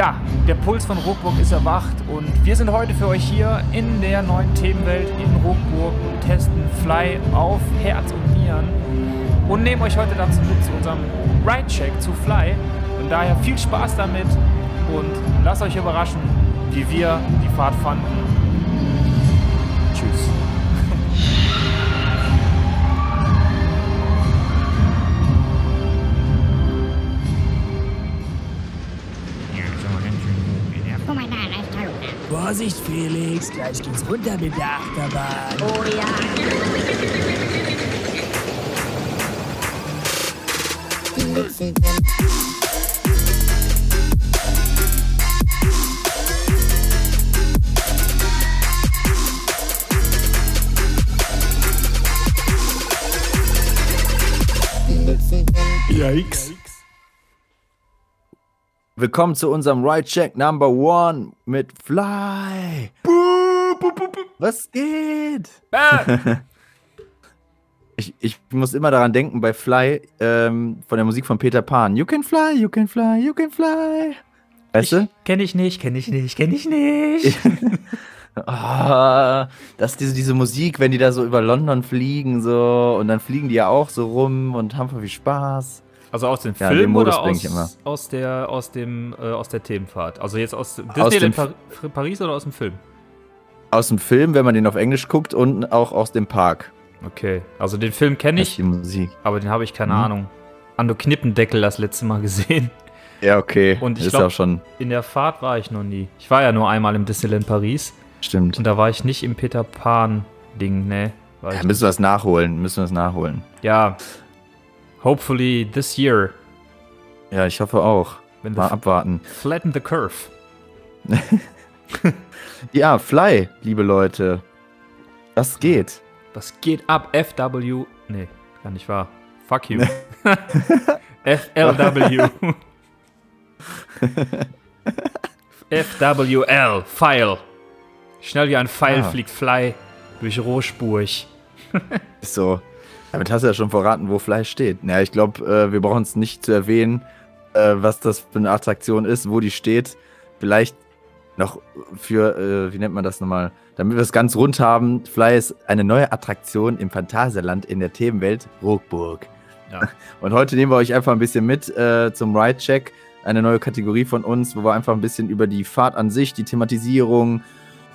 Ja, der Puls von Ruckburg ist erwacht und wir sind heute für euch hier in der neuen Themenwelt in Ruckburg und testen Fly auf Herz und Nieren und nehmen euch heute dazu mit zu unserem Ride-Check zu Fly. Und daher viel Spaß damit und lasst euch überraschen, wie wir die Fahrt fanden. Vorsicht, Felix, gleich geht's runter mit der Achterbahn. Oh ja. Yikes. Willkommen zu unserem Ride Check Number One mit Fly. Was geht? Ich, ich muss immer daran denken bei Fly ähm, von der Musik von Peter Pan. You can fly, you can fly, you can fly. Weißt du? Kenn ich nicht, kenn ich nicht, kenn ich nicht. Ah, das diese, diese Musik, wenn die da so über London fliegen so und dann fliegen die ja auch so rum und haben voll viel Spaß. Also aus dem Ja, Film den Modus oder aus, ich immer. aus der aus dem äh, aus der Themenfahrt? Also jetzt aus dem Disneyland F- Par Paris oder aus dem Film? Aus dem Film, wenn man den auf Englisch guckt und auch aus dem Park. Okay, also den Film kenne Das ich, die Musik. aber den habe ich keine Mhm. Ahnung. Ando Knippendeckel das letzte Mal gesehen. Ja, okay. Und ich ist glaub- auch schon, In der Fahrt war ich noch nie. Ich war ja nur einmal im Disneyland Paris stimmt. und da war ich nicht im Peter Pan Ding, ne? Ja, müssen wir es nachholen, müssen wir es nachholen. ja. Hopefully this year, Ja, ich hoffe auch. wenn Mal abwarten. flatten the curve. Ja, Fly, liebe Leute. Was geht? Was geht ab? FW. Nee, gar nicht wahr. Fuck you. FLW. FWL. Pfeil. Schnell wie ein Pfeil Ah. fliegt Fly durch Rohspurg. Ist so. Damit hast du ja schon verraten, wo Fly steht. Ja, ich glaube, äh, wir brauchen es nicht zu erwähnen, äh, was das für eine Attraktion ist, wo die steht. Vielleicht noch für, äh, wie nennt man das nochmal? Damit wir es ganz rund haben, Fly ist eine neue Attraktion im Phantasialand in der Themenwelt Ruckburg. Ja. Und heute nehmen wir euch einfach ein bisschen mit äh, zum Ride-Check. Eine neue Kategorie von uns, wo wir einfach ein bisschen über die Fahrt an sich, die Thematisierung,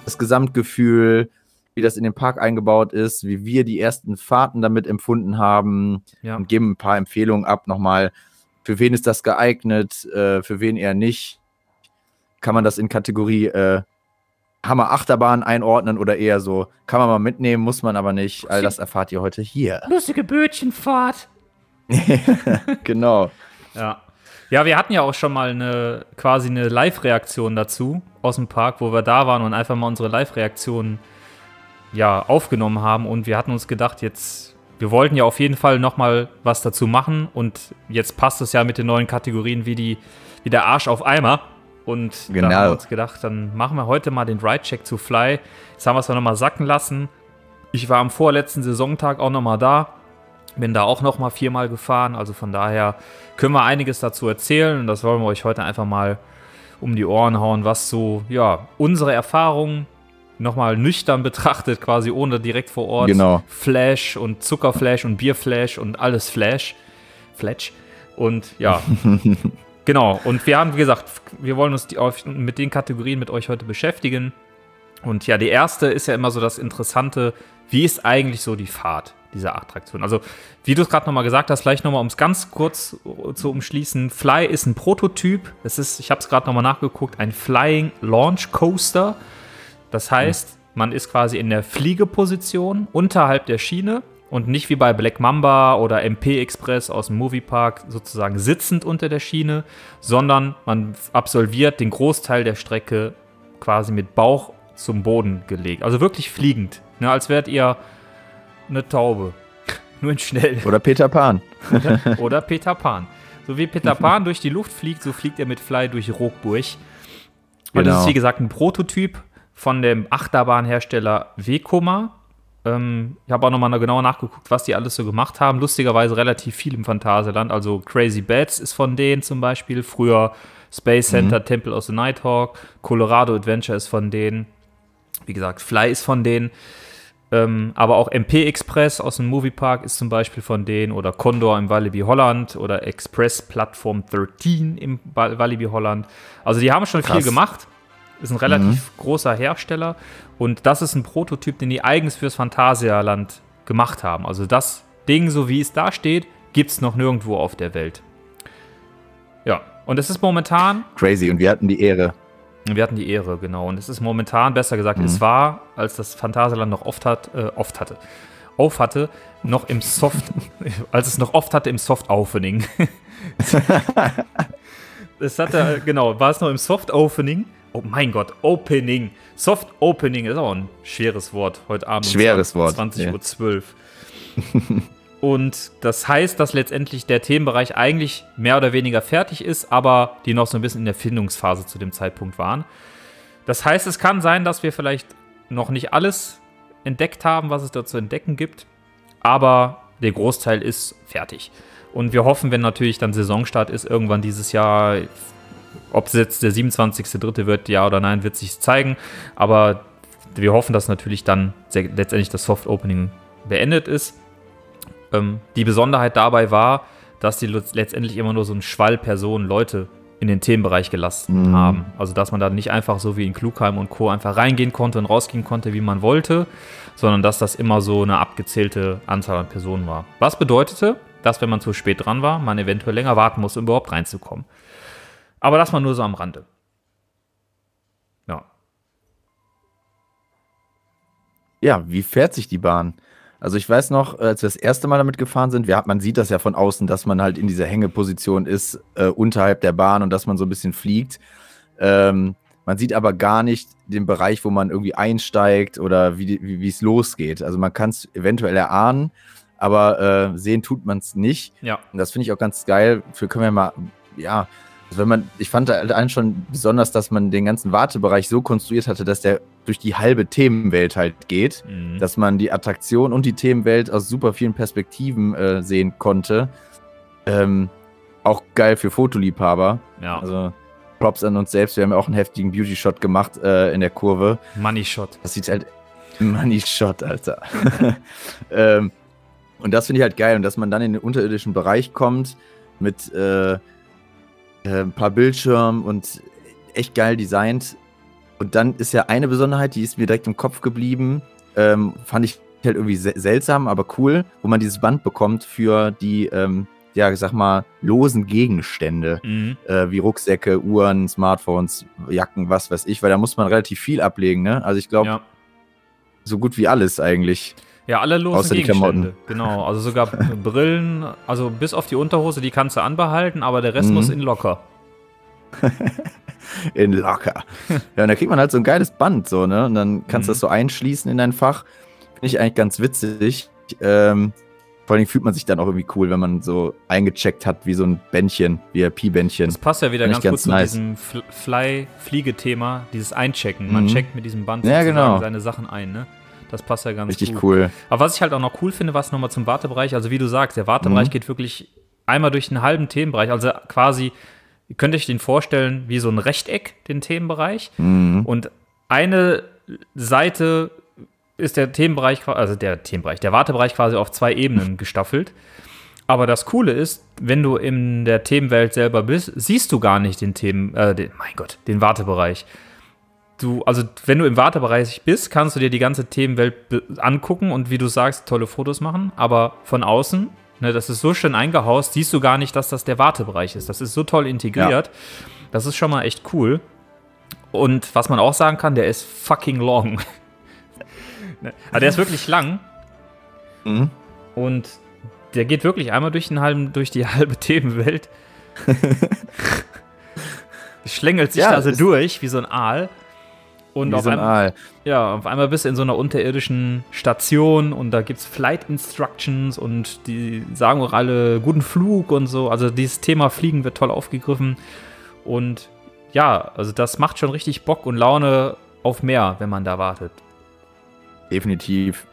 das Gesamtgefühl, wie das in den Park eingebaut ist, wie wir die ersten Fahrten damit empfunden haben Ja. und geben ein paar Empfehlungen ab nochmal. Für wen ist das geeignet, äh, für wen eher nicht? Kann man das in Kategorie äh, Hammer Achterbahn einordnen oder eher so, kann man mal mitnehmen, muss man aber nicht. All das erfahrt ihr heute hier. Lustige Bötchenfahrt. genau. Ja. Ja, wir hatten ja auch schon mal eine quasi eine Live-Reaktion dazu aus dem Park, wo wir da waren und einfach mal unsere Live-Reaktion ja aufgenommen haben und wir hatten uns gedacht, jetzt wir wollten ja auf jeden Fall noch mal was dazu machen und jetzt passt es ja mit den neuen Kategorien wie die wie der Arsch auf Eimer und da Genau. haben wir uns gedacht, dann machen wir heute mal den Ride-Check zu Fly. Jetzt haben wir es noch mal sacken lassen. Ich war am vorletzten Saisontag auch noch mal da. Bin da auch noch mal viermal gefahren, also von daher können wir einiges dazu erzählen und das wollen wir euch heute einfach mal um die Ohren hauen, was so, ja, unsere Erfahrungen nochmal nüchtern betrachtet, quasi ohne direkt vor Ort Genau. Flash und Zuckerflash und Bierflash und alles Flash. Flash. Und ja, genau. Und wir haben, wie gesagt, wir wollen uns die, auf, mit den Kategorien mit euch heute beschäftigen. Und ja, die erste ist ja immer so das Interessante, wie ist eigentlich so die Fahrt dieser Attraktion? Also, wie du es gerade nochmal gesagt hast, vielleicht nochmal, um es ganz kurz zu umschließen, Fly ist ein Prototyp. Es ist, ich habe es gerade nochmal nachgeguckt, ein Flying Launch Coaster. Das heißt, man ist quasi in der Fliegeposition unterhalb der Schiene und nicht wie bei Black Mamba oder MP Express aus dem Moviepark sozusagen sitzend unter der Schiene, sondern man absolviert den Großteil der Strecke quasi mit Bauch zum Boden gelegt. Also wirklich fliegend. Ne, als wärt ihr eine Taube. Nur in schnell. Oder Peter Pan. Oder, oder Peter Pan. So wie Peter Pan durch die Luft fliegt, so fliegt er mit Fly durch Rockburg. Und das Genau. ist wie gesagt ein Prototyp von dem Achterbahnhersteller Vekoma. Ähm, ich habe auch nochmal genauer nachgeguckt, was die alles so gemacht haben. Lustigerweise relativ viel im Phantasialand. Also Crazy Bats ist von denen zum Beispiel. Früher Space Center, Temple of the Nighthawk, Colorado Adventure ist von denen. Wie gesagt, Fly ist von denen. Ähm, aber auch MP Express aus dem Moviepark ist zum Beispiel von denen oder Condor im Walibi Holland oder Express Plattform 13 im Wa- Walibi Holland. Also die haben schon viel Krass. gemacht. Ist ein relativ großer Hersteller und das ist ein Prototyp, den die eigens fürs Phantasialand gemacht haben. Also das Ding, so wie es da steht, gibt es noch nirgendwo auf der Welt. Ja, und es ist momentan Crazy. Und wir hatten die Ehre. wir hatten die Ehre, genau. Und es ist momentan, besser gesagt, es war, als das Phantasialand noch oft hat, äh, oft hatte, auf hatte, noch im Soft, als es noch oft hatte im Soft-Opening. es hatte, genau, war es noch im Soft-Opening. Oh mein Gott, Opening. Soft-Opening ist auch ein schweres Wort heute Abend. um Schweres Wort, 20.12 Uhr. Und das heißt, dass letztendlich der Themenbereich eigentlich mehr oder weniger fertig ist, aber die noch so ein bisschen in der Findungsphase zu dem Zeitpunkt waren. Das heißt, es kann sein, dass wir vielleicht noch nicht alles entdeckt haben, was es da zu entdecken gibt, aber der Großteil ist fertig. Und wir hoffen, wenn natürlich dann Saisonstart ist, irgendwann dieses Jahr, ob es jetzt der 27.3. wird, ja oder nein, wird sich zeigen. Aber wir hoffen, dass natürlich dann letztendlich das Soft Opening beendet ist. Ähm, die Besonderheit dabei war, dass die letztendlich immer nur so einen Schwall Personen, Leute in den Themenbereich gelassen Mhm. haben. Also dass man da nicht einfach so wie in Klugheim und Co. einfach reingehen konnte und rausgehen konnte, wie man wollte, sondern dass das immer so eine abgezählte Anzahl an Personen war. Was bedeutete, dass wenn man zu spät dran war, man eventuell länger warten muss, um überhaupt reinzukommen. Aber das mal nur so am Rande. Ja. Ja, wie fährt sich die Bahn? Also ich weiß noch, als wir das erste Mal damit gefahren sind, wir, man sieht das ja von außen, dass man halt in dieser Hängeposition ist, äh, unterhalb der Bahn und dass man so ein bisschen fliegt. Ähm, man sieht aber gar nicht den Bereich, wo man irgendwie einsteigt oder wie wie es losgeht. Also man kann es eventuell erahnen, aber äh, sehen tut man es nicht. Ja. Und das finde ich auch ganz geil. Für können wir mal, ja, also wenn man, ich fand da allein schon besonders, dass man den ganzen Wartebereich so konstruiert hatte, dass der durch die halbe Themenwelt halt geht, Mhm. dass man die Attraktion und die Themenwelt aus super vielen Perspektiven äh, sehen konnte. Ähm, auch geil für Fotoliebhaber. ja. Also Props an uns selbst. Wir haben ja auch einen heftigen Beauty-Shot gemacht äh, in der Kurve. Money Shot. Das sieht halt Money Shot, Alter. ähm, und das finde ich halt geil. Und dass man dann in den unterirdischen Bereich kommt mit äh, äh, ein paar Bildschirmen und echt geil designt. Und dann ist ja eine Besonderheit, die ist mir direkt im Kopf geblieben. Ähm, fand ich halt irgendwie se seltsam, aber cool, wo man dieses Band bekommt für die, ähm, ja, ich sag mal, losen Gegenstände Mhm. äh, wie Rucksäcke, Uhren, Smartphones, Jacken, was weiß ich, weil da muss man relativ viel ablegen, ne? Also ich glaube, Ja. so gut wie alles eigentlich. Ja, alle losen Außer die Gegenstände. Genau, also sogar Brillen, also bis auf die Unterhose, die kannst du anbehalten, aber der Rest Mhm. muss in locker. In locker. ja, und da kriegt man halt so ein geiles Band, so, ne? Und dann kannst du Mhm. das so einschließen in dein Fach. Finde ich eigentlich ganz witzig. Ähm, vor allem fühlt man sich dann auch irgendwie cool, wenn man so eingecheckt hat, wie so ein Bändchen, wie ein Pi-Bändchen. Das passt ja wieder ganz ich gut ganz zu nice. diesem Fly-Fliege-Thema, dieses Einchecken. Man Mhm. checkt mit diesem Band Ja, sozusagen genau. seine Sachen ein, ne? Das passt ja ganz Richtig gut. cool. Aber was ich halt auch noch cool finde, was nochmal zum Wartebereich, also wie du sagst, der Wartebereich Mhm. geht wirklich einmal durch den halben Themenbereich, also quasi, ihr könnt euch den vorstellen, wie so ein Rechteck, den Themenbereich. Mhm. Und eine Seite ist der Themenbereich, also der Themenbereich, der Wartebereich quasi auf zwei Ebenen gestaffelt. Aber das Coole ist, wenn du in der Themenwelt selber bist, siehst du gar nicht den Themen, äh, den, mein Gott, den Wartebereich. Du, also wenn du im Wartebereich bist, kannst du dir die ganze Themenwelt angucken und wie du sagst, tolle Fotos machen. Aber von außen, ne, das ist so schön eingehaust, siehst du gar nicht, dass das der Wartebereich ist. Das ist so toll integriert. Das ist schon mal echt cool. Und was man auch sagen kann, der ist fucking long. Ne, also der ist wirklich lang Mhm. und der geht wirklich einmal durch, den halben, durch die halbe Themenwelt. Schlängelt sich Ja, da so durch wie so ein Aal. Und Wie auf, so ein einmal, Aal. ja, auf einmal bist du in so einer unterirdischen Station und da gibt es Flight Instructions und die sagen auch alle guten Flug und so. Also dieses Thema Fliegen wird toll aufgegriffen. Und ja, also das macht schon richtig Bock und Laune auf mehr, wenn man da wartet. Definitiv.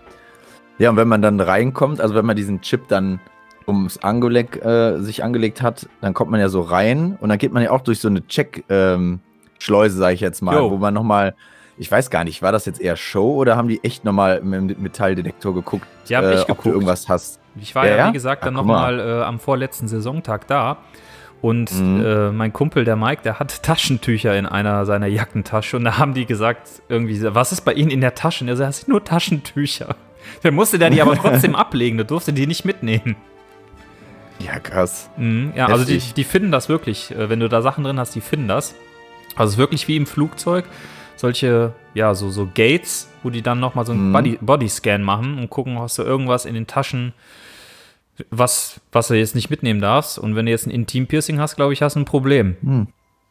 Ja, und wenn man dann reinkommt, also wenn man diesen Chip dann ums Angeleg äh, sich angelegt hat, dann kommt man ja so rein und dann geht man ja auch durch so eine Check-Schleuse, sage ich jetzt mal, Jo. wo man nochmal, ich weiß gar nicht, war das jetzt eher Show oder haben die echt nochmal mit dem Metalldetektor geguckt, Die haben äh, echt ob du geguckt. irgendwas hast? Ich war Ja, ja, wie gesagt, dann nochmal äh, am vorletzten Saisontag da. Und Mhm. äh, mein Kumpel, der Mike, der hat Taschentücher in einer seiner Jackentasche. Und da haben die gesagt, irgendwie, was ist bei Ihnen in der Tasche? Und er sagt, das sind nur Taschentücher. Der musste der die aber trotzdem ablegen, der durfte die nicht mitnehmen. Ja, krass. Mhm, ja, also die, Heftig. die finden das wirklich. Äh, Wenn du da Sachen drin hast, die finden das. Also es wirklich wie im Flugzeug. Solche, ja, so, so Gates, wo die dann nochmal so einen Mhm. Body, Bodyscan machen und gucken, hast du irgendwas in den Taschen, was, was du jetzt nicht mitnehmen darfst. Und wenn du jetzt ein Intim-Piercing hast, glaube ich, hast du ein Problem.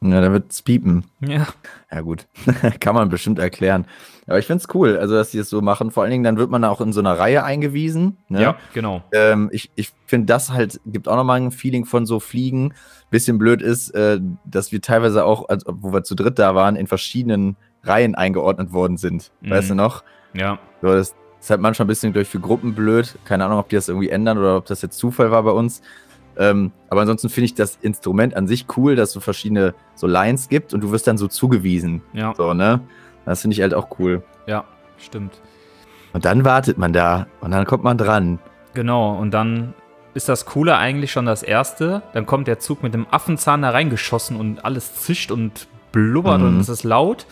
Ja, da wird's piepen. Ja, Ja, gut. Kann man bestimmt erklären. Aber ich find's cool, also dass die das so machen. Vor allen Dingen, dann wird man auch in so einer Reihe eingewiesen. Ne? ja, genau. Ähm, ich ich finde, das halt gibt auch nochmal ein Feeling von so Fliegen. Bisschen blöd ist, äh, dass wir teilweise auch, als, wo wir zu dritt da waren, in verschiedenen Reihen eingeordnet worden sind. Mhm. Weißt du noch? Ja, So, das ist halt manchmal ein bisschen durch für Gruppen blöd. Keine Ahnung, ob die das irgendwie ändern oder ob das jetzt Zufall war bei uns. Ähm, aber ansonsten finde ich das Instrument an sich cool, dass es so verschiedene so Lines gibt und du wirst dann so zugewiesen. ja, So, ne? Das finde ich halt auch cool. ja, stimmt. Und dann wartet man da und dann kommt man dran. Genau, und dann ist das Coole eigentlich schon das Erste. Dann kommt der Zug mit dem Affenzahn da reingeschossen und alles zischt und blubbert Mhm. und es ist laut.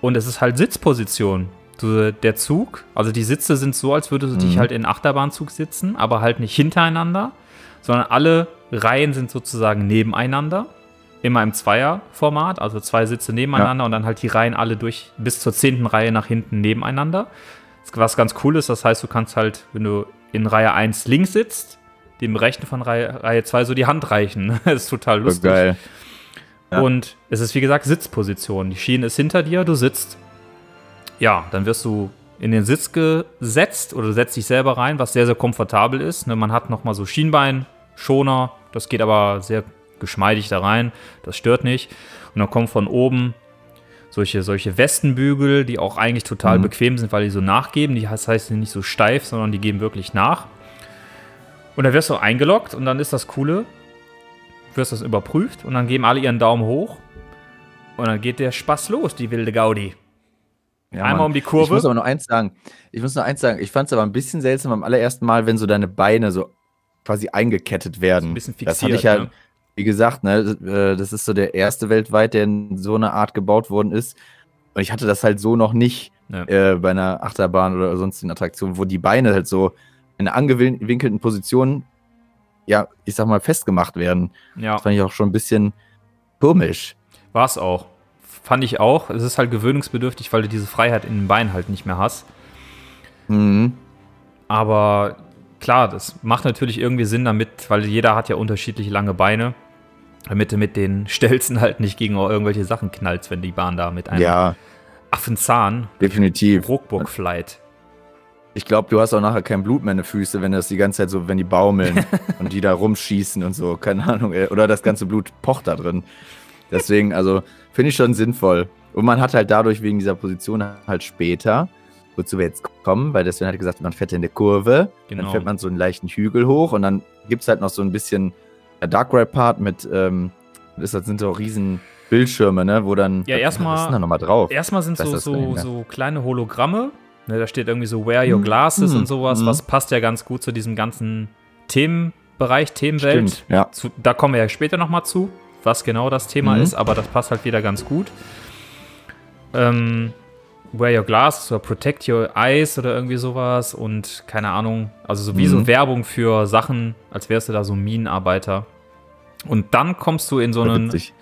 Und es ist halt Sitzposition. Du, der Zug, also die Sitze sind so, als würdest du dich Mhm. halt in Achterbahnzug sitzen, aber halt nicht hintereinander, sondern alle Reihen sind sozusagen nebeneinander. Immer im Zweierformat, also zwei Sitze nebeneinander und dann halt die Reihen alle durch bis zur zehnten Reihe nach hinten nebeneinander. Was ganz cool ist, das heißt, du kannst halt, wenn du in Reihe 1 links sitzt, dem rechten von Reihe, Reihe 2 so die Hand reichen. Das ist total lustig. geil. Ja. Und es ist wie gesagt Sitzposition. Die Schiene ist hinter dir, du sitzt. Ja, dann wirst du in den Sitz gesetzt oder setzt dich selber rein, was sehr, sehr komfortabel ist. Ne, man hat nochmal so Schienbeinschoner, das geht aber sehr geschmeidig da rein, das stört nicht. Und dann kommen von oben solche, solche Westenbügel, die auch eigentlich total Mhm. bequem sind, weil die so nachgeben. Die das heißt, die sind nicht so steif, sondern die geben wirklich nach. Und dann wirst du eingeloggt und dann ist das Coole, wirst das überprüft und dann geben alle ihren Daumen hoch und dann geht der Spaß los, die wilde Gaudi. Ja, Einmal Mann. um die Ich Kurve. muss aber noch eins sagen. Ich muss noch eins sagen. Ich fand es aber ein bisschen seltsam am allerersten Mal, wenn so deine Beine so quasi eingekettet werden. ein bisschen das hatte fixiert, ich ja, ne? Wie gesagt, ne, äh, das ist so der erste weltweit, der in so einer Art gebaut worden ist. Und ich hatte das halt so noch nicht Ja. äh, bei einer Achterbahn oder sonstigen Attraktion, wo die Beine halt so in einer angewinkelten Position, ja, ich sag mal, festgemacht werden. Ja, Das fand ich auch schon ein bisschen komisch. war es auch. Fand ich auch. Es ist halt gewöhnungsbedürftig, weil du diese Freiheit in den Beinen halt nicht mehr hast. Mhm. Aber klar, das macht natürlich irgendwie Sinn damit, weil jeder hat ja unterschiedlich lange Beine. Damit du mit den Stelzen halt nicht gegen irgendwelche Sachen knallst, wenn die Bahn da mit einem Ja, Affenzahn definitiv. Ruckburg flight. Ich glaube, du hast auch nachher kein Blut mehr in den Füßen, wenn das die ganze Zeit so, wenn die baumeln und die da rumschießen und so, keine Ahnung. Oder das ganze Blut pocht da drin. Deswegen, also, finde ich schon sinnvoll. Und man hat halt dadurch wegen dieser Position halt später, wozu wir jetzt kommen, weil deswegen hat gesagt, man fährt in der Kurve, Genau. dann fährt man so einen leichten Hügel hoch und dann gibt es halt noch so ein bisschen äh, Dark Ride Part mit, ähm, das sind so riesen Bildschirme, ne, wo dann, Ja, erstmal- was ist denn da nochmal drauf? Erstmal sind so, so, ne? so kleine Hologramme. Ne, da steht irgendwie so Wear Your Hm, Glasses hm, und sowas. hm. Was passt ja ganz gut zu diesem ganzen Themenbereich, Themenwelt. Stimmt, ja. Zu, da kommen wir ja später nochmal zu, was genau das Thema Mhm. ist, aber das passt halt wieder ganz gut. Ähm, Wear Your Glasses oder Protect Your Eyes oder irgendwie sowas und keine Ahnung. Also so wie Mhm. so Werbung für Sachen, als wärst du da so ein Minenarbeiter. Und dann kommst du in so einen, Witzig.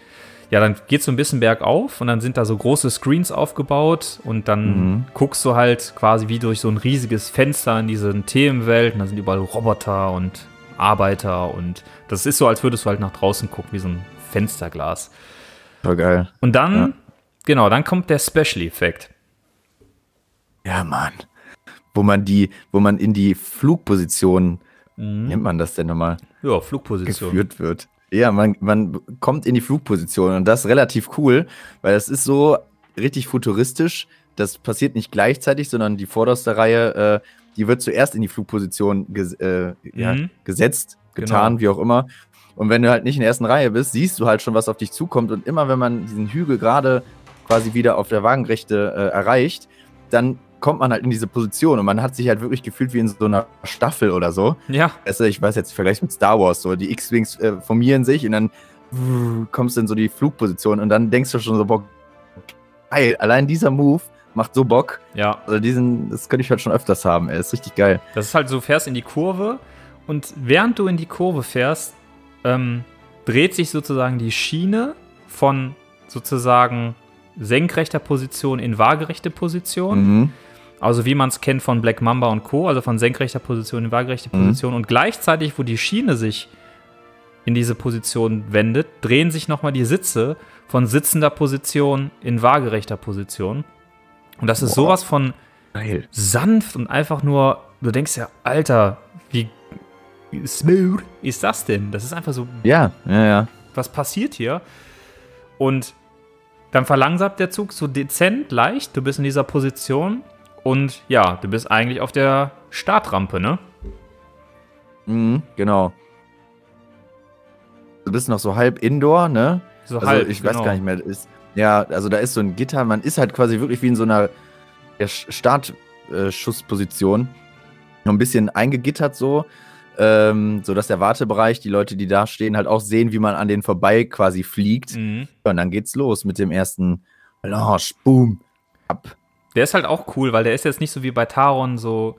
ja, dann geht's so ein bisschen bergauf und dann sind da so große Screens aufgebaut und dann Mhm. guckst du halt quasi wie durch so ein riesiges Fenster in diese Themenwelt und da sind überall Roboter und Arbeiter und das ist so, als würdest du halt nach draußen gucken, wie so ein Fensterglas. Voll geil. Und dann, Ja. genau, dann kommt der Special-Effekt. Ja, Mann. Wo man die, wo man in die Flugposition, nennt man das denn nochmal, Ja, Flugposition. geführt wird. Ja, man, man kommt in die Flugposition und das ist relativ cool, weil das ist so richtig futuristisch. Das passiert nicht gleichzeitig, sondern die vorderste Reihe, äh, die wird zuerst in die Flugposition ges äh, ja, Mhm. gesetzt, getan, Genau. wie auch immer. Und wenn du halt nicht in der ersten Reihe bist, siehst du halt schon, was auf dich zukommt. Und immer wenn man diesen Hügel gerade quasi wieder auf der Wagenrechte äh, erreicht, dann kommt man halt in diese Position und man hat sich halt wirklich gefühlt wie in so einer Staffel oder so. Ja, Also ich weiß jetzt, Vergleich mit Star Wars, so die X-Wings äh, formieren sich und dann kommst du in so die Flugposition und dann denkst du schon so, boah, geil, allein dieser Move macht so Bock. ja. Also diesen, das könnte ich halt schon öfters haben, ey, ist richtig geil. Das ist halt so, fährst in die Kurve und während du in die Kurve fährst, ähm, dreht sich sozusagen die Schiene von sozusagen senkrechter Position in waagerechte Position. Mhm. Also wie man es kennt von Black Mamba und Co., also von senkrechter Position in waagerechte Mhm. Position. Und gleichzeitig, wo die Schiene sich in diese Position wendet, drehen sich nochmal die Sitze von sitzender Position in waagerechter Position. Und das ist Boah. sowas von Geil. sanft und einfach nur, du denkst ja, Alter, wie smooth ist das denn? Das ist einfach so, Ja, ja, ja. was passiert hier? Und dann verlangsamt der Zug so dezent, leicht, du bist in dieser Position und ja, du bist eigentlich auf der Startrampe, ne? Mhm, genau. Du bist noch so halb indoor, ne? So Also halb, ich genau. weiß gar nicht mehr. Ist, ja, also da ist so ein Gitter, man ist halt quasi wirklich wie in so einer Startschussposition. Noch ein bisschen eingegittert so, ähm, sodass der Wartebereich, die Leute, die da stehen, halt auch sehen, wie man an denen vorbei quasi fliegt. Mhm. Und dann geht's los mit dem ersten Launch, boom, ab. Der ist halt auch cool, weil der ist jetzt nicht so wie bei Taron so,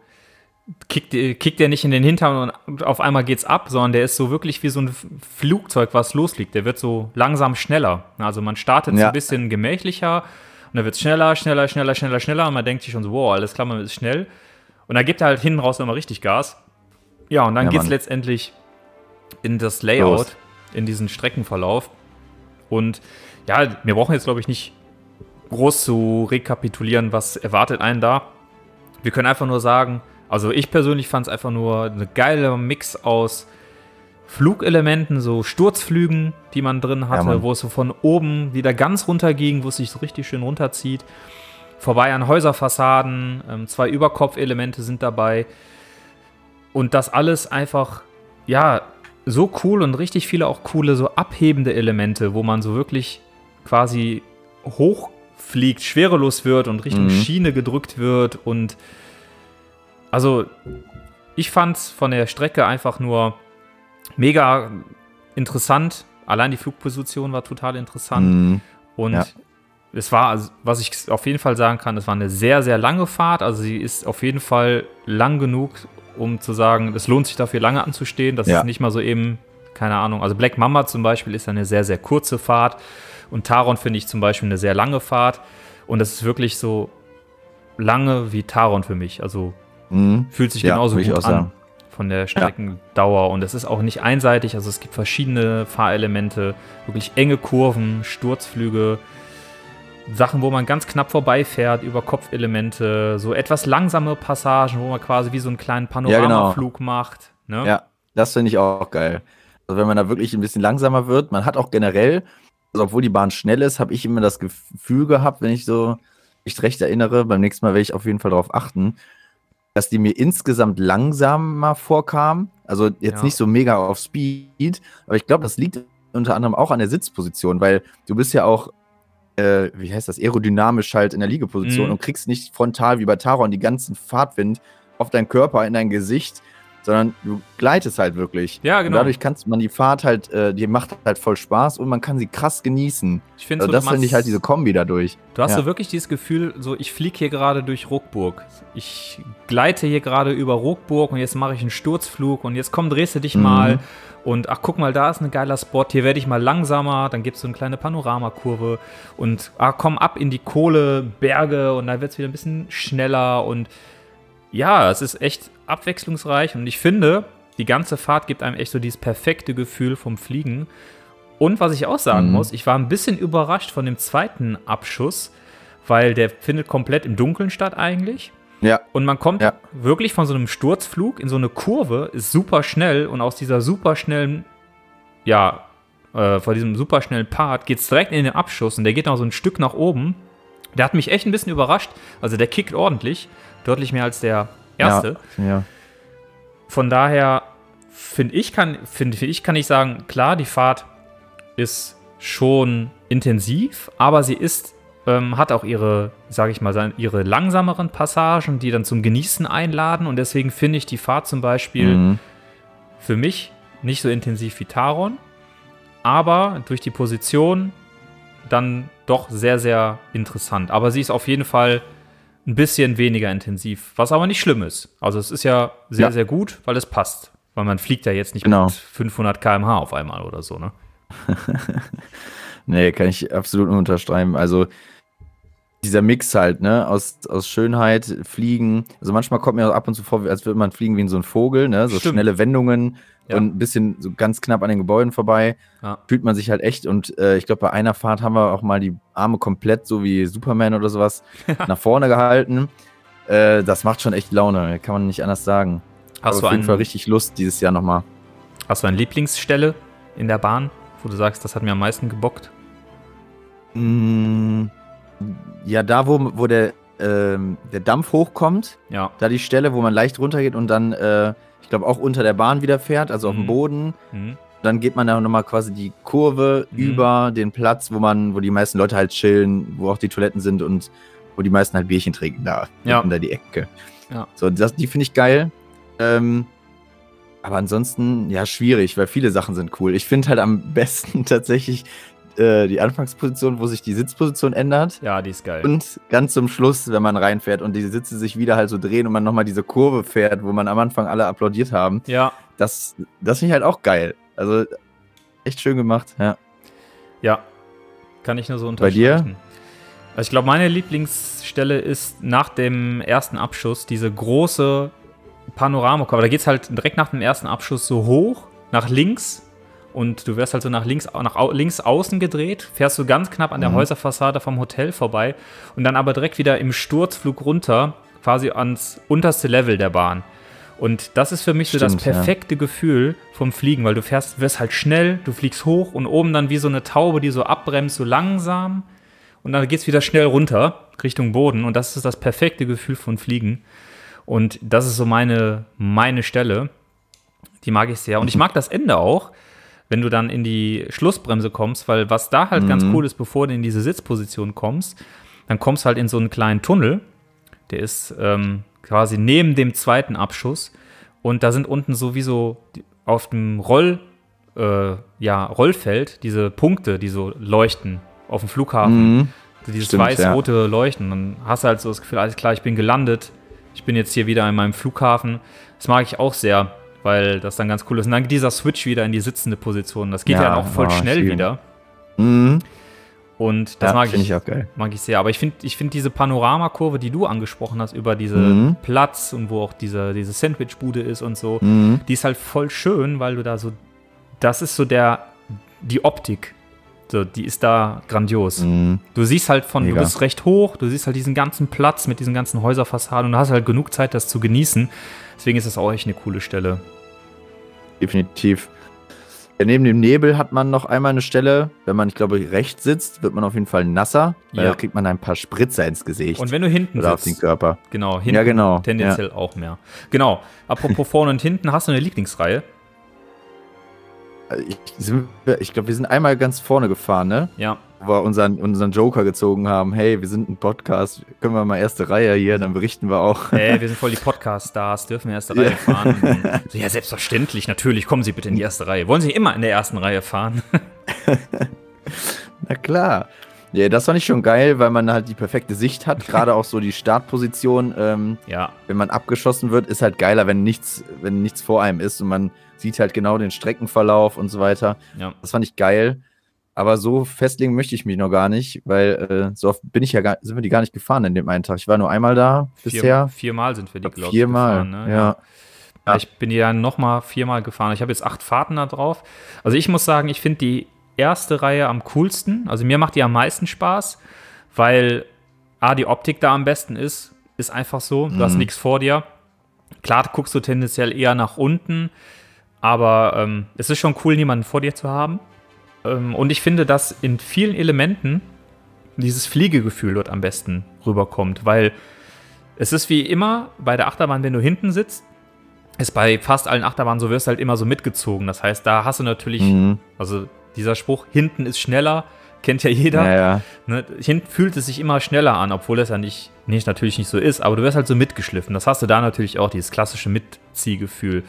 kickt, kickt der nicht in den Hintern und auf einmal geht's ab, sondern der ist so wirklich wie so ein Flugzeug, was losfliegt. Der wird so langsam schneller. Also man startet so Ja. ein bisschen gemächlicher und dann wird's schneller, schneller, schneller, schneller, schneller und man denkt sich schon so, wow, alles klar, man ist schnell. Und dann gibt er halt hinten raus nochmal richtig Gas. Ja, und dann Ja, geht's Mann. letztendlich in das Layout, Los. in diesen Streckenverlauf. Und ja, wir brauchen jetzt, glaube ich, nicht groß zu rekapitulieren, was erwartet einen da. Wir können einfach nur sagen, also ich persönlich fand es einfach nur eine geile Mix aus Flugelementen, so Sturzflügen, die man drin hatte, Mann. wo es so von oben wieder ganz runter ging, wo es sich so richtig schön runterzieht. Vorbei an Häuserfassaden, ähm, zwei Überkopfelemente sind dabei. Und das alles einfach, ja, so cool und richtig viele auch coole, so abhebende Elemente, wo man so wirklich quasi hochfliegt, schwerelos wird und Richtung Mhm. Schiene gedrückt wird. Und also, ich fand es von der Strecke einfach nur mega interessant. Allein die Flugposition war total interessant. Mhm. Und Ja. es war, also, was ich auf jeden Fall sagen kann, es war eine sehr, sehr lange Fahrt. Also sie ist auf jeden Fall lang genug, um zu sagen, es lohnt sich dafür lange anzustehen. Das Ja. ist nicht mal so eben, keine Ahnung. Also Black Mamba zum Beispiel ist eine sehr, sehr kurze Fahrt. Und Taron finde ich zum Beispiel eine sehr lange Fahrt. Und das ist wirklich so lange wie Taron für mich. Also Mhm. fühlt sich Ja, genauso gut an sagen. von der Streckendauer. Und es ist auch nicht einseitig. Also es gibt verschiedene Fahrelemente, wirklich enge Kurven, Sturzflüge, Sachen, wo man ganz knapp vorbeifährt, über Kopfelemente, so etwas langsame Passagen, wo man quasi wie so einen kleinen genau. Panoramaflug macht. Ne? Ja, das finde ich auch geil. Also wenn man da wirklich ein bisschen langsamer wird, man hat auch generell, also obwohl die Bahn schnell ist, habe ich immer das Gefühl gehabt, wenn ich so mich recht erinnere, beim nächsten Mal werde ich auf jeden Fall darauf achten, dass die mir insgesamt langsamer vorkam. Also jetzt Ja. nicht so mega auf Speed, aber ich glaube, das liegt unter anderem auch an der Sitzposition, weil du bist ja auch, äh, wie heißt das, aerodynamisch halt in der Liegeposition Mhm. und kriegst nicht frontal wie bei Taron die ganzen Fahrtwind auf deinen Körper, in dein Gesicht, sondern du gleitest halt wirklich. Ja, Und genau. dadurch kannst man die Fahrt halt, äh, die macht halt voll Spaß und man kann sie krass genießen. Ich finde Also so, das finde ich halt diese Kombi dadurch. Du hast Ja. so wirklich dieses Gefühl, so ich fliege hier gerade durch Ruckburg. Ich gleite hier gerade über Ruckburg und jetzt mache ich einen Sturzflug und jetzt komm, drehst du dich Mhm. mal und ach guck mal, da ist ein geiler Spot, hier werde ich mal langsamer, dann gibt es so eine kleine Panoramakurve und ah, komm ab in die Kohleberge und dann wird es wieder ein bisschen schneller und ja, es ist echt abwechslungsreich und ich finde, die ganze Fahrt gibt einem echt so dieses perfekte Gefühl vom Fliegen. Und was ich auch sagen Mhm. muss, ich war ein bisschen überrascht von dem zweiten Abschuss, weil der findet komplett im Dunkeln statt eigentlich. Ja, Und man kommt Ja. wirklich von so einem Sturzflug in so eine Kurve, ist super schnell und aus dieser super schnellen, ja, äh, von diesem super schnellen Part geht es direkt in den Abschuss und der geht noch so ein Stück nach oben. Der hat mich echt ein bisschen überrascht. Also der kickt ordentlich, deutlich mehr als der erste. Ja. Von daher finde ich, kann, find, ich, kann ich sagen, klar, die Fahrt ist schon intensiv, aber sie ist, ähm, hat auch ihre, sage ich mal, ihre langsameren Passagen, die dann zum Genießen einladen. Und deswegen finde ich die Fahrt zum Beispiel Mhm. für mich nicht so intensiv wie Taron, aber durch die Position dann doch sehr, sehr interessant. Aber sie ist auf jeden Fall ein bisschen weniger intensiv, was aber nicht schlimm ist. Also es ist ja sehr, Ja. sehr gut, weil es passt. Weil man fliegt ja jetzt nicht Genau. mit 500 km/h auf einmal oder so, ne? Nee, kann ich absolut nur unterschreiben. Also dieser Mix halt, ne, aus, aus Schönheit, Fliegen. Also manchmal kommt mir auch ab und zu vor, als würde man fliegen wie in so ein Vogel, ne? So Stimmt. schnelle Wendungen Ja. und ein bisschen so ganz knapp an den Gebäuden vorbei. Ja. Fühlt man sich halt echt. Und äh, ich glaube, bei einer Fahrt haben wir auch mal die Arme komplett, so wie Superman oder sowas, nach vorne gehalten. Äh, das macht schon echt Laune, kann man nicht anders sagen. Hast, Aber du auf jeden Fall richtig Lust dieses Jahr nochmal. hast du eine Lieblingsstelle in der Bahn, wo du sagst, das hat mir am meisten gebockt? Mm, Ja, da, wo, wo der, ähm, der Dampf hochkommt, Ja. da die Stelle, wo man leicht runtergeht und dann, äh, ich glaube, auch unter der Bahn wieder fährt, also auf dem Mhm. Boden. Mhm. Dann geht man da nochmal quasi die Kurve Mhm. über den Platz, wo man, wo die meisten Leute halt chillen, wo auch die Toiletten sind und wo die meisten halt Bierchen trinken, da, Ja. unter die Ecke. Ja. So, das, die finde ich geil. Ähm, aber ansonsten, ja, schwierig, weil viele Sachen sind cool. Ich finde halt am besten tatsächlich äh, die Anfangsposition, wo sich die Sitzposition ändert. Ja, die ist geil. Und ganz zum Schluss, wenn man reinfährt und die Sitze sich wieder halt so drehen und man nochmal diese Kurve fährt, wo man am Anfang alle applaudiert haben, ja, das, das finde ich halt auch geil. Also echt schön gemacht, ja. Ja, kann ich nur so Bei dir? unterstreichen. Also ich glaube, meine Lieblingsstelle ist nach dem ersten Abschuss diese große Panoramakurve. Da geht es halt direkt nach dem ersten Abschuss so hoch, nach links. Und du wirst halt so nach links, nach links außen gedreht, fährst du ganz knapp an der Mhm. Häuserfassade vom Hotel vorbei und dann aber direkt wieder im Sturzflug runter, quasi ans unterste Level der Bahn. Und das ist für mich so das Stimmt, ja. perfekte Gefühl vom Fliegen, weil du fährst, wirst halt schnell, du fliegst hoch und oben dann wie so eine Taube, die so abbremst, so langsam. Und dann geht es wieder schnell runter Richtung Boden. Und das ist das perfekte Gefühl von Fliegen. Und das ist so meine, meine Stelle. Die mag ich sehr. Und ich mag das Ende auch, wenn du dann in die Schlussbremse kommst, weil was da halt ganz cool ist, bevor du in diese Sitzposition kommst, dann kommst du halt in so einen kleinen Tunnel. Der ist ähm, quasi neben dem zweiten Abschuss. Und da sind unten sowieso auf dem Roll, äh, ja, Rollfeld diese Punkte, die so leuchten auf dem Flughafen. Mhm. Dieses weiß-rote Leuchten. Dann hast du halt so das Gefühl, alles klar, ich bin gelandet. Ich bin jetzt hier wieder in meinem Flughafen. Das mag ich auch sehr, weil das dann ganz cool ist. Und dann geht dieser Switch wieder in die sitzende Position. Das geht ja, Ja, auch voll oh, schnell schön. wieder. Mhm. Und das Ja, mag ich, ich auch geil. mag ich sehr. Aber ich finde ich find diese Panoramakurve, die du angesprochen hast, über diese Mhm. Platz und wo auch diese, diese Sandwichbude ist und so, Mhm. die ist halt voll schön, weil du da so, das ist so der, die Optik. So, die ist da grandios. Mhm. Du siehst halt von, Mega. du bist recht hoch, du siehst halt diesen ganzen Platz mit diesen ganzen Häuserfassaden und du hast halt genug Zeit, das zu genießen. Deswegen ist das auch echt eine coole Stelle. Definitiv. Ja, neben dem Nebel hat man noch einmal eine Stelle, wenn man, ich glaube, rechts sitzt, wird man auf jeden Fall nasser, weil Ja. da kriegt man ein paar Spritzer ins Gesicht Und wenn du hinten oder auf den sitzt, Körper. genau, hinten Ja, genau. tendenziell auch mehr. Genau. Apropos vorne und hinten, hast du eine Lieblingsreihe? Ich, sind wir- ich glaube, wir sind einmal ganz vorne gefahren, ne? Ja. Wir unseren, unseren Joker gezogen haben. Hey, wir sind ein Podcast, können wir mal erste Reihe hier, dann berichten wir auch. Hey, wir sind voll die Podcast-Stars, dürfen wir erste Reihe fahren? Und So, ja, selbstverständlich, natürlich, kommen Sie bitte in die erste Reihe. Wollen Sie immer in der ersten Reihe fahren? Na klar. Ja, das fand ich schon geil, weil man halt die perfekte Sicht hat. Gerade auch so die Startposition, ähm, ja, wenn man abgeschossen wird, ist halt geiler, wenn nichts, wenn nichts vor einem ist und man sieht halt genau den Streckenverlauf und so weiter. ja. Das fand ich geil. Aber so festlegen möchte ich mich noch gar nicht, weil äh, so oft bin ich ja gar, sind wir die gar nicht gefahren in dem einen Tag. Ich war nur einmal da bisher. Vier, viermal sind wir die, glaube ich, viermal. gefahren. Ne? ja. Ja, Ich bin die dann nochmal viermal gefahren. Ich habe jetzt acht Fahrten da drauf. Also ich muss sagen, ich finde die erste Reihe am coolsten. Also mir macht die am meisten Spaß, weil A, die Optik da am besten ist. Ist einfach so. Du hast Mhm. nichts vor dir. Klar guckst du tendenziell eher nach unten, aber ähm, es ist schon cool, niemanden vor dir zu haben. Ähm, und ich finde, dass in vielen Elementen dieses Fliegegefühl dort am besten rüberkommt, weil es ist wie immer bei der Achterbahn, wenn du hinten sitzt, ist bei fast allen Achterbahnen so, wirst du halt immer so mitgezogen. Das heißt, da hast du natürlich, Mhm. also dieser Spruch, hinten ist schneller, kennt ja jeder. Ja, ja. Ne, hinten fühlt es sich immer schneller an, obwohl es ja nicht, nicht natürlich nicht so ist, aber du wirst halt so mitgeschliffen. Das hast du da natürlich auch, dieses klassische Mitziehgefühl,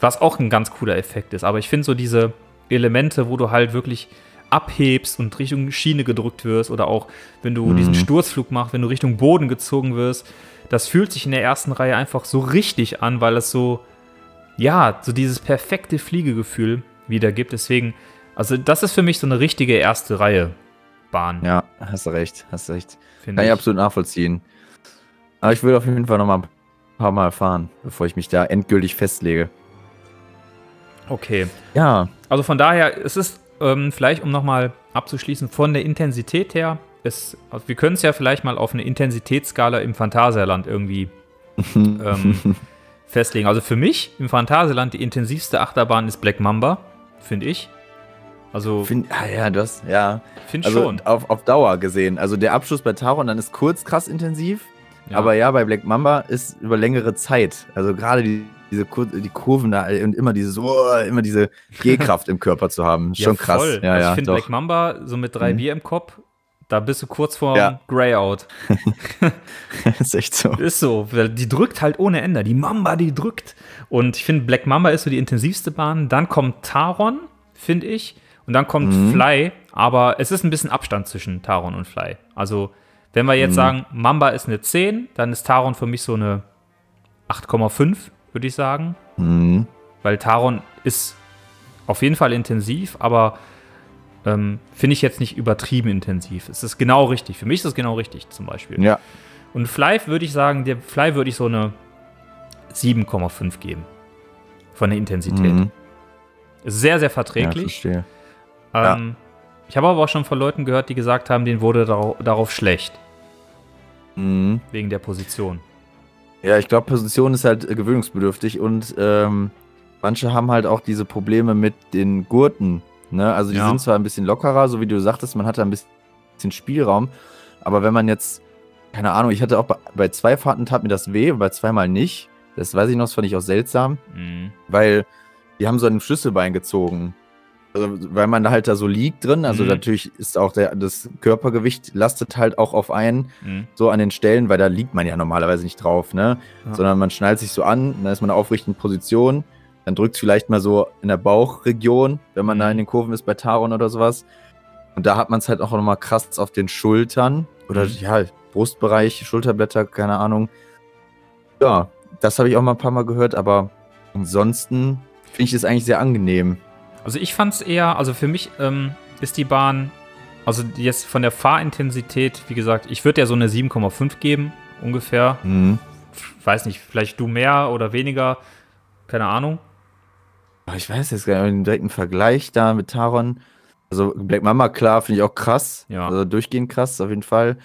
was auch ein ganz cooler Effekt ist. Aber ich finde so diese Elemente, wo du halt wirklich abhebst und Richtung Schiene gedrückt wirst oder auch wenn du diesen Sturzflug machst, wenn du Richtung Boden gezogen wirst, das fühlt sich in der ersten Reihe einfach so richtig an, weil es so, ja, so dieses perfekte Fliegegefühl wiedergibt. Deswegen, also das ist für mich so eine richtige erste Reihe Bahn. Ja, hast du recht, hast du recht. finde Kann ich absolut nachvollziehen. Aber ich will auf jeden Fall noch mal ein paar Mal fahren, bevor ich mich da endgültig festlege. Okay. Ja, Also von daher, es ist ähm, vielleicht, um nochmal abzuschließen, von der Intensität her, es, also wir können es ja vielleicht mal auf eine Intensitätsskala im Phantasialand irgendwie ähm, festlegen. Also für mich im Phantasialand die intensivste Achterbahn ist Black Mamba, finde ich. Also find, ah, ja, du hast, ja. finde Also schon. auf, auf Dauer gesehen. Also der Abschluss bei Taron dann ist kurz krass intensiv, Ja. aber ja, bei Black Mamba ist über längere Zeit. Also gerade die, diese Kur die Kurven da und immer diese, so, immer diese Gehkraft im Körper zu haben. Schon krass. voll. Ja, also ja, ich finde. Black Mamba so mit drei Mhm. Bier im Kopf, da bist du kurz vor Ja. Greyout. ist echt so. Ist so, die drückt halt ohne Ende. Die Mamba, die drückt. Und ich finde, Black Mamba ist so die intensivste Bahn. Dann kommt Taron, finde ich. Und dann kommt Mhm. Fly. Aber es ist ein bisschen Abstand zwischen Taron und Fly. Also, wenn wir jetzt Mhm. sagen, Mamba ist eine 10, dann ist Taron für mich so eine 8,5, würde ich sagen. Mhm. Weil Taron ist auf jeden Fall intensiv, aber ähm, finde ich jetzt nicht übertrieben intensiv. Es ist genau richtig. Für mich ist es genau richtig, zum Beispiel. Ja, Und Fly würde ich sagen, der Fly würde ich so eine 7,5 geben. Von der Intensität. mhm. Ist sehr, sehr ja verträglich. verstehe. ja. ähm, ich habe aber auch schon von Leuten gehört, die gesagt haben, denen wurde darauf, darauf schlecht. Mhm. Wegen der Position. Ja, ich glaube, Position ist halt äh, gewöhnungsbedürftig und ähm, manche haben halt auch diese Probleme mit den Gurten. Ne? Also die Ja. sind zwar ein bisschen lockerer, so wie du sagtest, man hat da ein bisschen Spielraum, aber wenn man jetzt, keine Ahnung, ich hatte auch bei, bei zwei Fahrten tat mir das weh, bei zweimal nicht. Das weiß ich noch, das fand ich auch seltsam, Mhm. weil die haben so ein Schlüsselbein gezogen. Also, weil man halt da so liegt drin, also Mhm. natürlich ist auch der, das Körpergewicht lastet halt auch auf einen, Mhm. so an den Stellen, weil da liegt man ja normalerweise nicht drauf, ne? Ja. Sondern man schnallt sich so an, dann ist man in einer aufrichten Position, dann drückt es vielleicht mal so in der Bauchregion, wenn man Mhm. da in den Kurven ist bei Taron oder sowas. Und da hat man es halt auch nochmal krass auf den Schultern oder Mhm. ja, Brustbereich, Schulterblätter, keine Ahnung. Ja, das habe ich auch mal ein paar Mal gehört, aber ansonsten finde ich es eigentlich sehr angenehm. Also ich fand es eher, also für mich ähm, ist die Bahn, also jetzt von der Fahrintensität, wie gesagt, ich würde ja so eine 7,5 geben, ungefähr. Mhm. Weiß nicht, vielleicht du mehr oder weniger, keine Ahnung. Ich weiß jetzt gar nicht, einen direkten Vergleich da mit Taron. Also Black Mama, klar, finde ich auch krass. Ja. Also durchgehend krass, auf jeden Fall.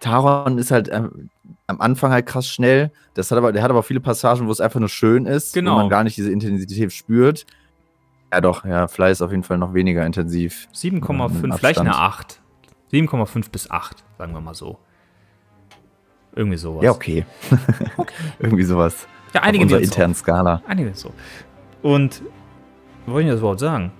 Taron ist halt ähm, am Anfang halt krass schnell. Das hat aber, der hat aber auch viele Passagen, wo es einfach nur schön ist, Genau. wo man gar nicht diese Intensität spürt. Ja, doch, ja, Fly ist auf jeden Fall noch weniger intensiv. 7,5, Mit vielleicht eine Abstand. 8. 7,5 bis 8, sagen wir mal so. Irgendwie sowas. Ja, okay. Irgendwie sowas. Ja, Auf einige unserer wir uns internen Skala. auf. Einige so. Und, wo wollte ich das überhaupt sagen?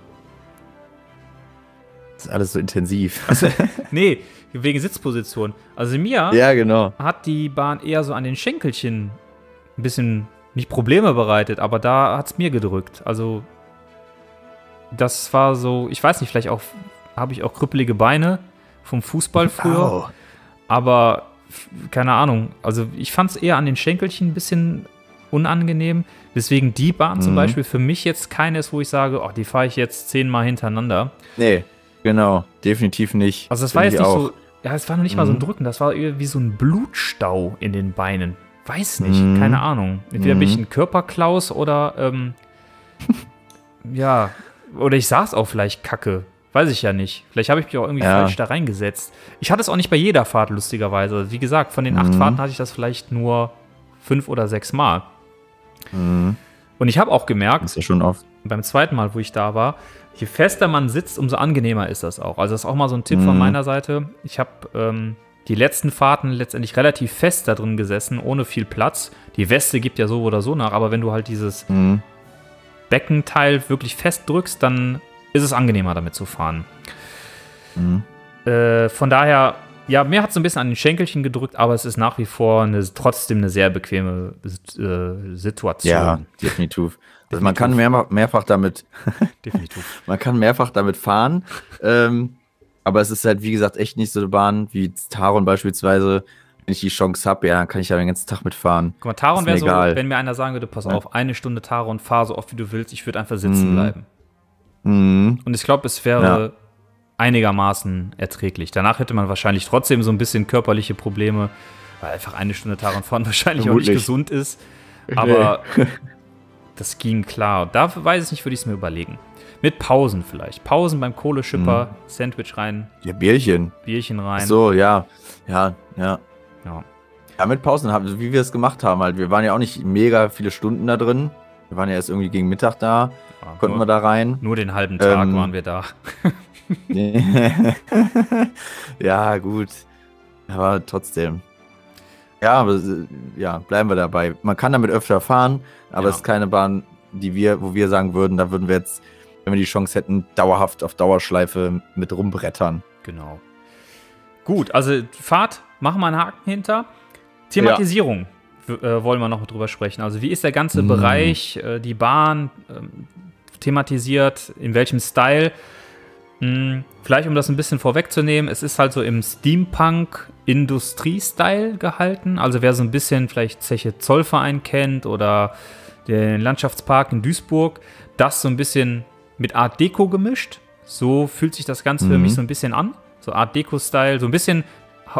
Das ist alles so intensiv. Nee, wegen Sitzposition. Also mir ja, genau. hat die Bahn eher so an den Schenkelchen ein bisschen nicht Probleme bereitet, aber da hat es mir gedrückt. Also das war so, ich weiß nicht, vielleicht auch habe ich auch krüppelige Beine vom Fußball früher, Au. aber keine Ahnung. Also ich fand es eher an den Schenkelchen ein bisschen unangenehm. Deswegen die Bahn zum Mhm. Beispiel für mich jetzt keine ist, wo ich sage, oh, die fahre ich jetzt zehnmal hintereinander. Nee, genau. Definitiv nicht. Also es war Find jetzt ich nicht auch. so, ja, es war noch nicht mal so ein Mhm. Drücken, das war irgendwie so ein Blutstau in den Beinen. Weiß nicht, Mhm. keine Ahnung. Entweder bin ich Mhm. ein Körperklaus oder, ähm, ja, oder ich saß auch vielleicht kacke. Weiß ich ja nicht. Vielleicht habe ich mich auch irgendwie Ja. falsch da reingesetzt. Ich hatte es auch nicht bei jeder Fahrt, lustigerweise. Wie gesagt, von den acht Mhm. Fahrten hatte ich das vielleicht nur fünf oder sechs Mal. Mhm. Und ich habe auch gemerkt, Das ist ja schon oft. beim zweiten Mal, wo ich da war, je fester man sitzt, umso angenehmer ist das auch. Also das ist auch mal so ein Tipp von Mhm. meiner Seite. Ich habe ähm, die letzten Fahrten letztendlich relativ fest da drin gesessen, ohne viel Platz. Die Weste gibt ja so oder so nach, aber wenn du halt dieses Mhm. Beckenteil wirklich fest drückst, dann ist es angenehmer damit zu fahren. Mhm. Äh, von daher, ja, mir hat es ein bisschen an den Schenkelchen gedrückt, aber es ist nach wie vor eine, trotzdem eine sehr bequeme äh, Situation. Ja, definitiv. Also man kann mehr, mehrfach damit, definitiv. man kann mehrfach damit fahren. Ähm, aber es ist halt, wie gesagt, echt nicht so eine Bahn wie Taron beispielsweise. Wenn ich die Chance habe, ja, dann kann ich ja den ganzen Tag mitfahren. Guck mal, Taron wäre so, egal. wenn mir einer sagen würde, pass Ja. auf, eine Stunde Taron, fahr so oft wie du willst, ich würde einfach sitzen Mhm. bleiben. Mhm. Und ich glaube, es wäre einigermaßen erträglich. Danach hätte man wahrscheinlich trotzdem so ein bisschen körperliche Probleme, weil einfach eine Stunde Taron fahren wahrscheinlich auch nicht Vermutlich. gesund ist. Aber das ging klar. Da weiß ich nicht, würde ich es mir überlegen. Mit Pausen vielleicht. Pausen beim Kohleschipper, Sandwich rein, Ja, Bierchen. Bierchen rein. Ach so, ja. Ja, ja. Ja. Ja, mit Pausen, haben, wie wir es gemacht haben halt. Wir waren ja auch nicht mega viele Stunden da drin. Wir waren ja erst irgendwie gegen Mittag da, Ja, konnten nur, wir da rein. nur den halben Tag Ähm, waren wir da. ja, gut. Aber trotzdem. Ja, aber ja, bleiben wir dabei. Man kann damit öfter fahren, aber Ja. es ist keine Bahn, die wir, wo wir sagen würden, da würden wir jetzt, wenn wir die Chance hätten, dauerhaft auf Dauerschleife mit rumbrettern. Genau. Gut, also Fahrt, machen wir einen Haken hinter. Thematisierung w- äh, wollen wir noch drüber sprechen. Also wie ist der ganze Mm. Bereich, äh, die Bahn ähm, thematisiert, in welchem Style? Hm, vielleicht um das ein bisschen vorwegzunehmen, es ist halt so im Steampunk-Industrie-Style gehalten. Also wer so ein bisschen vielleicht Zeche Zollverein kennt oder den Landschaftspark in Duisburg, das so ein bisschen mit Art Deco gemischt. So fühlt sich das Ganze für Mhm. mich so ein bisschen an. So Art Deco-Style, so ein bisschen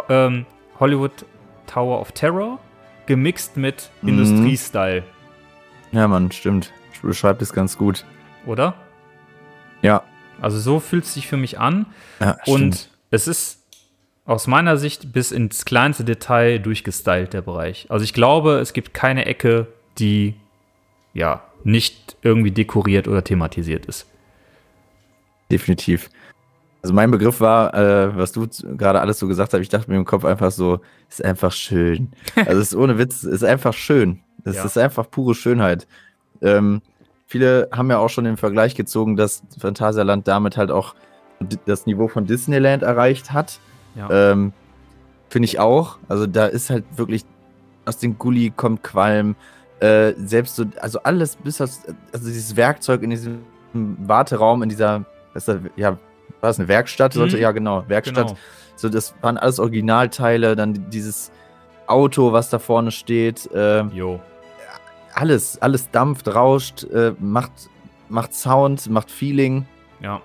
ähm, Hollywood Tower of Terror gemixt mit Mhm. Industrie-Style, Ja, Mann, stimmt. Beschreibt es ganz gut. oder? Ja. Also so fühlt es sich für mich an. ja Und stimmt. es ist aus meiner Sicht bis ins kleinste Detail durchgestylt, der Bereich. Also ich glaube, es gibt keine Ecke, die ja nicht irgendwie dekoriert oder thematisiert ist. definitiv. Also mein Begriff war, äh, was du gerade alles so gesagt hast, ich dachte mir im Kopf einfach so, ist einfach schön. Also es ist ohne Witz, ist einfach schön. Es Ja. ist einfach pure Schönheit. Ähm, viele haben ja auch schon den Vergleich gezogen, dass Phantasialand damit halt auch das Niveau von Disneyland erreicht hat. Ja. Ähm, Finde ich auch. Also da ist halt wirklich, aus dem Gully kommt Qualm. Äh, selbst so, also alles bis aus, also dieses Werkzeug in diesem Warteraum, in dieser, das, ja, war das eine Werkstatt? Sollte, Mhm. Ja, genau, Werkstatt. Genau. So, das waren alles Originalteile, dann dieses Auto, was da vorne steht, äh, Jo. alles, alles dampft, rauscht, äh, macht, macht Sound, macht Feeling. Ja.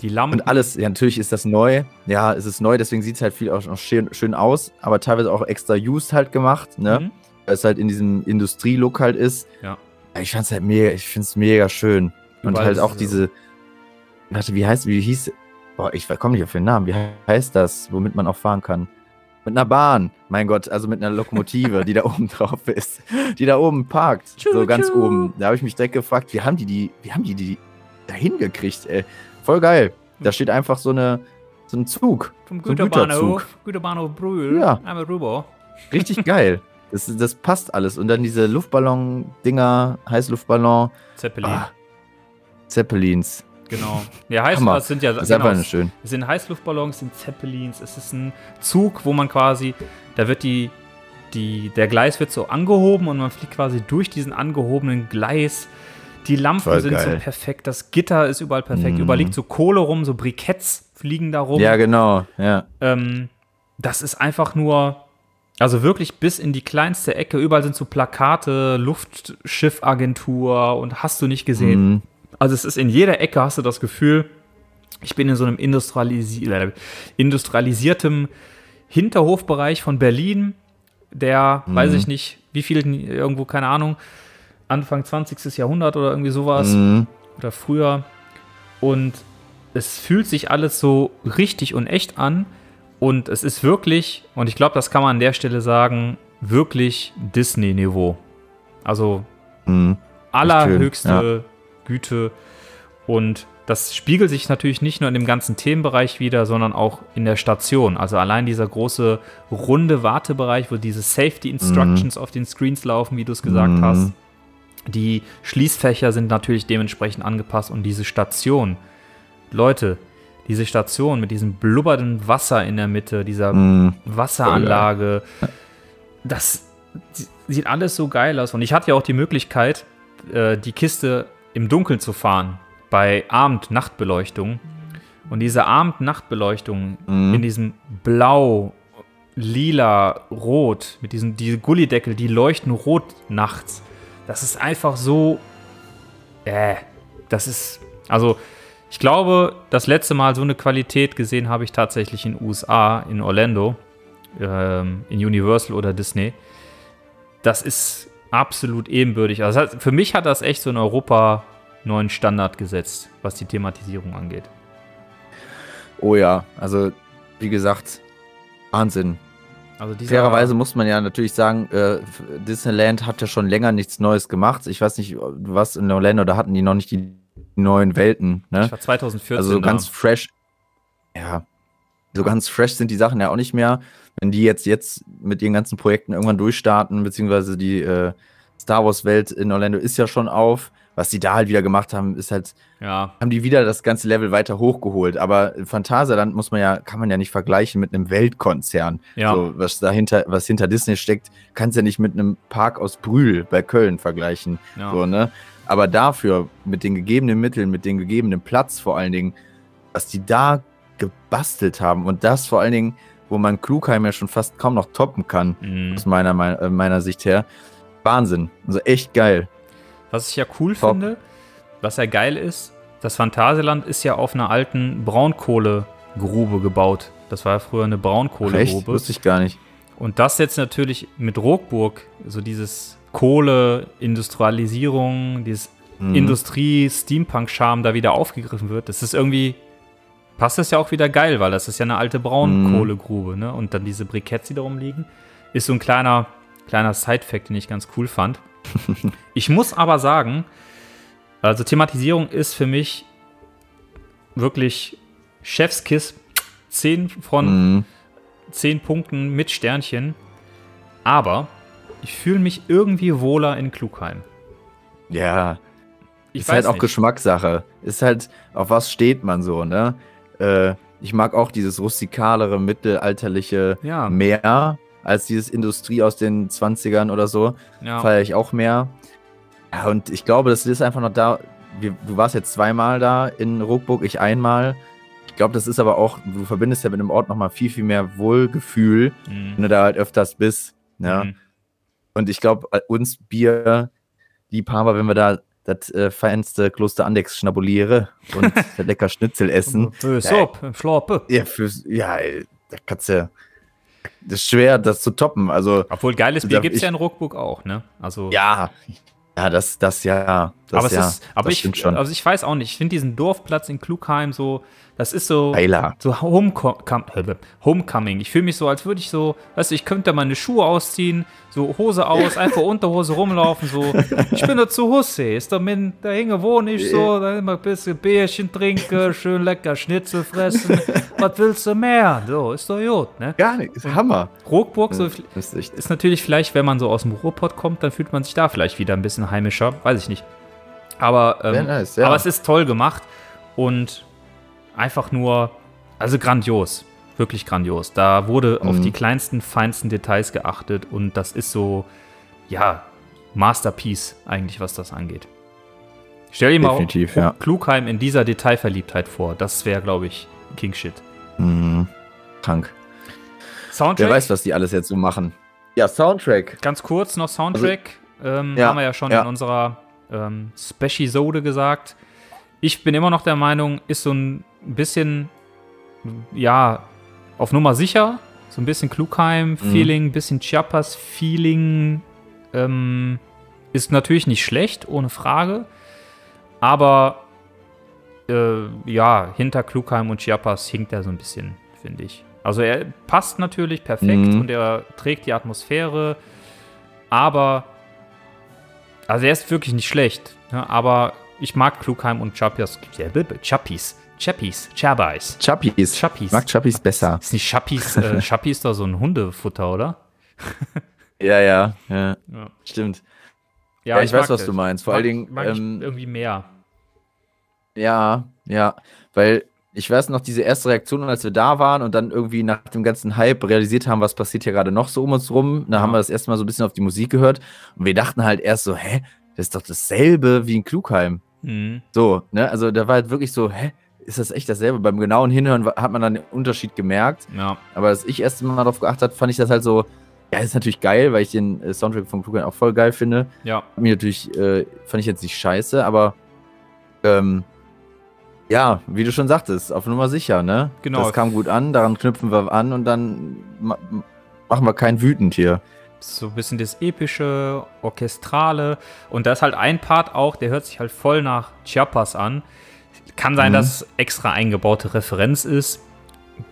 Die Lampen. Und alles, ja, natürlich ist das neu. Ja, es ist neu, deswegen sieht es halt viel auch schön, schön aus, aber teilweise auch extra used halt gemacht, ne? Mhm. Weil es halt in diesem Industrielook halt ist. Ja. Ich fand's halt mega, ich find's mega schön. Und Überall halt auch diese- diese, warte, wie heißt, wie hieß, boah, ich komme nicht auf den Namen, wie heißt das, womit man auch fahren kann? Mit einer Bahn, mein Gott, also mit einer Lokomotive, die da oben drauf ist, die da oben parkt, so ganz oben. Da habe ich mich direkt gefragt, wie haben die die, wie haben die die da hingekriegt, ey? Voll geil. Da steht einfach so eine, so ein Zug. Vom so ein Güterbahnhof, Güterbahnhof Brühl. Ja. Einmal rüber. Richtig geil. Das, das passt alles. Und dann diese Luftballon-Dinger, Heißluftballon, Zeppelin. ah, Zeppelins. Genau. Ja, heißt, Hammer. das sind ja Das ist genau, schön. Es sind Heißluftballons, es sind Zeppelins, es ist ein Zug, wo man quasi, da wird die, die, der Gleis wird so angehoben und man fliegt quasi durch diesen angehobenen Gleis. Die Lampen Voll sind so geil. perfekt, das Gitter ist überall perfekt, Mhm. überall liegt so Kohle rum, so Briketts fliegen da rum. Ja, genau. Ja. Ähm, das ist einfach nur, also wirklich bis in die kleinste Ecke. Überall sind so Plakate, Luftschiffagentur und hast du nicht gesehen. Mhm. Also es ist in jeder Ecke, hast du das Gefühl, ich bin in so einem industrialisi äh, industrialisiertem Hinterhofbereich von Berlin, der, Mhm. weiß ich nicht, wie viel, irgendwo, keine Ahnung, Anfang 20. Jahrhundert oder irgendwie sowas Mhm. oder früher. Und es fühlt sich alles so richtig und echt an. Und es ist wirklich, und ich glaube, das kann man an der Stelle sagen, wirklich Disney-Niveau. Also Mhm. allerhöchste Güte. Und das spiegelt sich natürlich nicht nur in dem ganzen Themenbereich wieder, sondern auch in der Station. Also allein dieser große runde Wartebereich, wo diese Safety Instructions auf den Screens laufen, wie du es gesagt Mhm. hast. Die Schließfächer sind natürlich dementsprechend angepasst und diese Station, Leute, diese Station mit diesem blubbernden Wasser in der Mitte, dieser Mhm. Wasseranlage, das sieht alles so geil aus. Und ich hatte ja auch die Möglichkeit, äh, die Kiste im Dunkeln zu fahren, bei Abend-Nachtbeleuchtung. Und diese Abend-Nachtbeleuchtung Mhm. in diesem Blau, Lila, Rot, mit diesen diese Gullideckel, die leuchten rot nachts. Das ist einfach so. Äh, das ist. Also, ich glaube, das letzte Mal so eine Qualität gesehen habe ich tatsächlich in USA, in Orlando, ähm, in Universal oder Disney. Das ist absolut ebenbürtig. Also, das für mich hat das echt so in Europa neuen Standard gesetzt, was die Thematisierung angeht. Oh ja, also wie gesagt, Wahnsinn. Also Fairerweise muss man ja natürlich sagen, äh, Disneyland hat ja schon länger nichts Neues gemacht. Ich weiß nicht, was in Orlando, da hatten die noch nicht die neuen Welten. Ne? Ich war 2014 Also so da. ganz fresh. Ja, so ganz fresh sind die Sachen ja auch nicht mehr. Wenn die jetzt, jetzt mit ihren ganzen Projekten irgendwann durchstarten, beziehungsweise die äh, Star Wars-Welt in Orlando ist ja schon auf. Was die da halt wieder gemacht haben, ist halt, Ja, haben die wieder das ganze Level weiter hochgeholt. Aber Phantasialand muss man ja, kann man ja nicht vergleichen mit einem Weltkonzern. Ja. So, was dahinter, was hinter Disney steckt, kannst ja nicht mit einem Park aus Brühl bei Köln vergleichen. ja. So, ne? Aber dafür, mit den gegebenen Mitteln, mit dem gegebenen Platz vor allen Dingen, was die da gebastelt haben und das vor allen Dingen, wo man Klugheim ja schon fast kaum noch toppen kann, Mhm. aus meiner, meiner, äh, meiner Sicht her. Wahnsinn. Also echt geil. Was ich ja cool Top. finde, was ja geil ist, das Phantasialand ist ja auf einer alten Braunkohlegrube gebaut. Das war ja früher eine Echt? Braunkohlegrube. Wusste ich gar nicht. Und das jetzt natürlich mit Rockburg, so dieses Kohle, Industrialisierung, dieses Mhm. Industrie-Steampunk-Charme da wieder aufgegriffen wird, das ist irgendwie, passt das ja auch wieder geil, weil das ist ja eine alte Braunkohlegrube, ne? Und dann diese Briketts, die da rumliegen, ist so ein kleiner, kleiner Side-Fact, den ich ganz cool fand. ich muss aber sagen, also Thematisierung ist für mich wirklich Chefskiss. 10 von Mhm. 10 Punkten mit Sternchen. Aber ich fühle mich irgendwie wohler in Klugheim. Ja, Ich ist halt auch nicht. Geschmackssache. Ist halt, auf was steht man so, ne? Äh, ich mag auch dieses rustikalere, mittelalterliche Ja. mehr als dieses Industrie aus den 20ern oder so. Ja. Feiere ich auch mehr. Ja, und ich glaube, das ist einfach noch da. Wir, du warst jetzt zweimal da in Ruckburg, ich einmal. Ich glaube, das ist aber auch, du verbindest ja mit dem Ort nochmal viel, viel mehr Wohlgefühl, wenn Mhm. du da halt öfters bist. Ne? Mhm. Und ich glaube, uns Bierliebhaber, wenn wir da das äh, feinste Kloster Andex schnabuliere und lecker Schnitzel essen. Bös Ja. Schlappe. Ja, fürs, ja, ey, da kannst du. Das ist schwer, das zu toppen. Also, Obwohl geiles Bier gibt es ja in Ruckburg auch, ne? Also, ja. Ja, das, das ja. Das, aber es ja, ist, aber das ich, schon. also ich weiß auch nicht. Ich finde diesen Dorfplatz in Klugheim so, das ist so, Geiler. so Homecom Homecoming. Ich fühle mich so, als würde ich so, weißt du, ich könnte meine Schuhe ausziehen, so Hose aus, einfach Unterhose rumlaufen, so. Ich bin da zu Husse, ist da, min, da hinge wohne ich so, da immer ein bisschen Bärchen trinke, schön lecker Schnitzel fressen. Was willst du mehr? So, ist doch gut, ne? Gar nicht. Ist Hammer. Ruckburg, so, ist natürlich vielleicht, wenn man so aus dem Ruhrpott kommt, dann fühlt man sich da vielleicht wieder ein bisschen heimischer, weiß ich nicht. Aber, ähm, nice, ja. aber es ist toll gemacht und einfach nur, also grandios, wirklich grandios. Da wurde auf Mhm. die kleinsten, feinsten Details geachtet und das ist so, ja, Masterpiece eigentlich, was das angeht. Stell dir mal ja. Klugheim in dieser Detailverliebtheit vor. Das wäre, glaube ich, King Shit. Mhm. Krank. Soundtrack? Wer weiß, was die alles jetzt so machen. Ja, Soundtrack. Ganz kurz noch Soundtrack. ähm, ja, haben wir ja schon ja. in unserer ähm, Speciesode gesagt. Ich bin immer noch der Meinung, ist so ein bisschen, ja, auf Nummer sicher. So ein bisschen Klugheim-Feeling, Mhm. bisschen Chiapas-Feeling. Ähm, ist natürlich nicht schlecht, ohne Frage. Aber äh, ja, hinter Klugheim und Chiapas hinkt er so ein bisschen, finde ich. Also er passt natürlich perfekt Mhm. und er trägt die Atmosphäre, aber also er ist wirklich nicht schlecht, ne? aber ich mag Klugheim und Chappies. Chappies. Chappies. Chabais. Chappies. Chappies. Ich mag Chappies besser. Ist nicht Chappies, äh, Chappies ist doch so ein Hundefutter, oder? Ja, ja, ja. Ja. Stimmt. Ja, ich, weiß, mag was das. du meinst. Vor mag, allen Dingen, mag ich ähm, irgendwie mehr. Ja, ja, weil ich weiß noch, diese erste Reaktion, als wir da waren und dann irgendwie nach dem ganzen Hype realisiert haben, was passiert hier gerade noch so um uns rum. Da Ja. haben wir das erste Mal so ein bisschen auf die Musik gehört und wir dachten halt erst so, hä, das ist doch dasselbe wie in Klugheim. Mhm. So, ne, also da war halt wirklich so, hä, ist das echt dasselbe? Beim genauen Hinhören hat man dann den Unterschied gemerkt. Ja. Aber als ich erst mal darauf geachtet habe, fand ich das halt so, ja, ist natürlich geil, weil ich den äh, Soundtrack von Klugheim auch voll geil finde. Ja. Mir natürlich, äh, fand ich jetzt nicht scheiße, aber ähm, ja, wie du schon sagtest, auf Nummer sicher, ne? Genau. Das kam gut an, daran knüpfen wir an und dann ma machen wir keinen wütend hier. so ein bisschen das epische, orchestrale. Und da ist halt ein Part auch, der hört sich halt voll nach Chiapas an. Kann sein, Mhm. dass es extra eingebaute Referenz ist.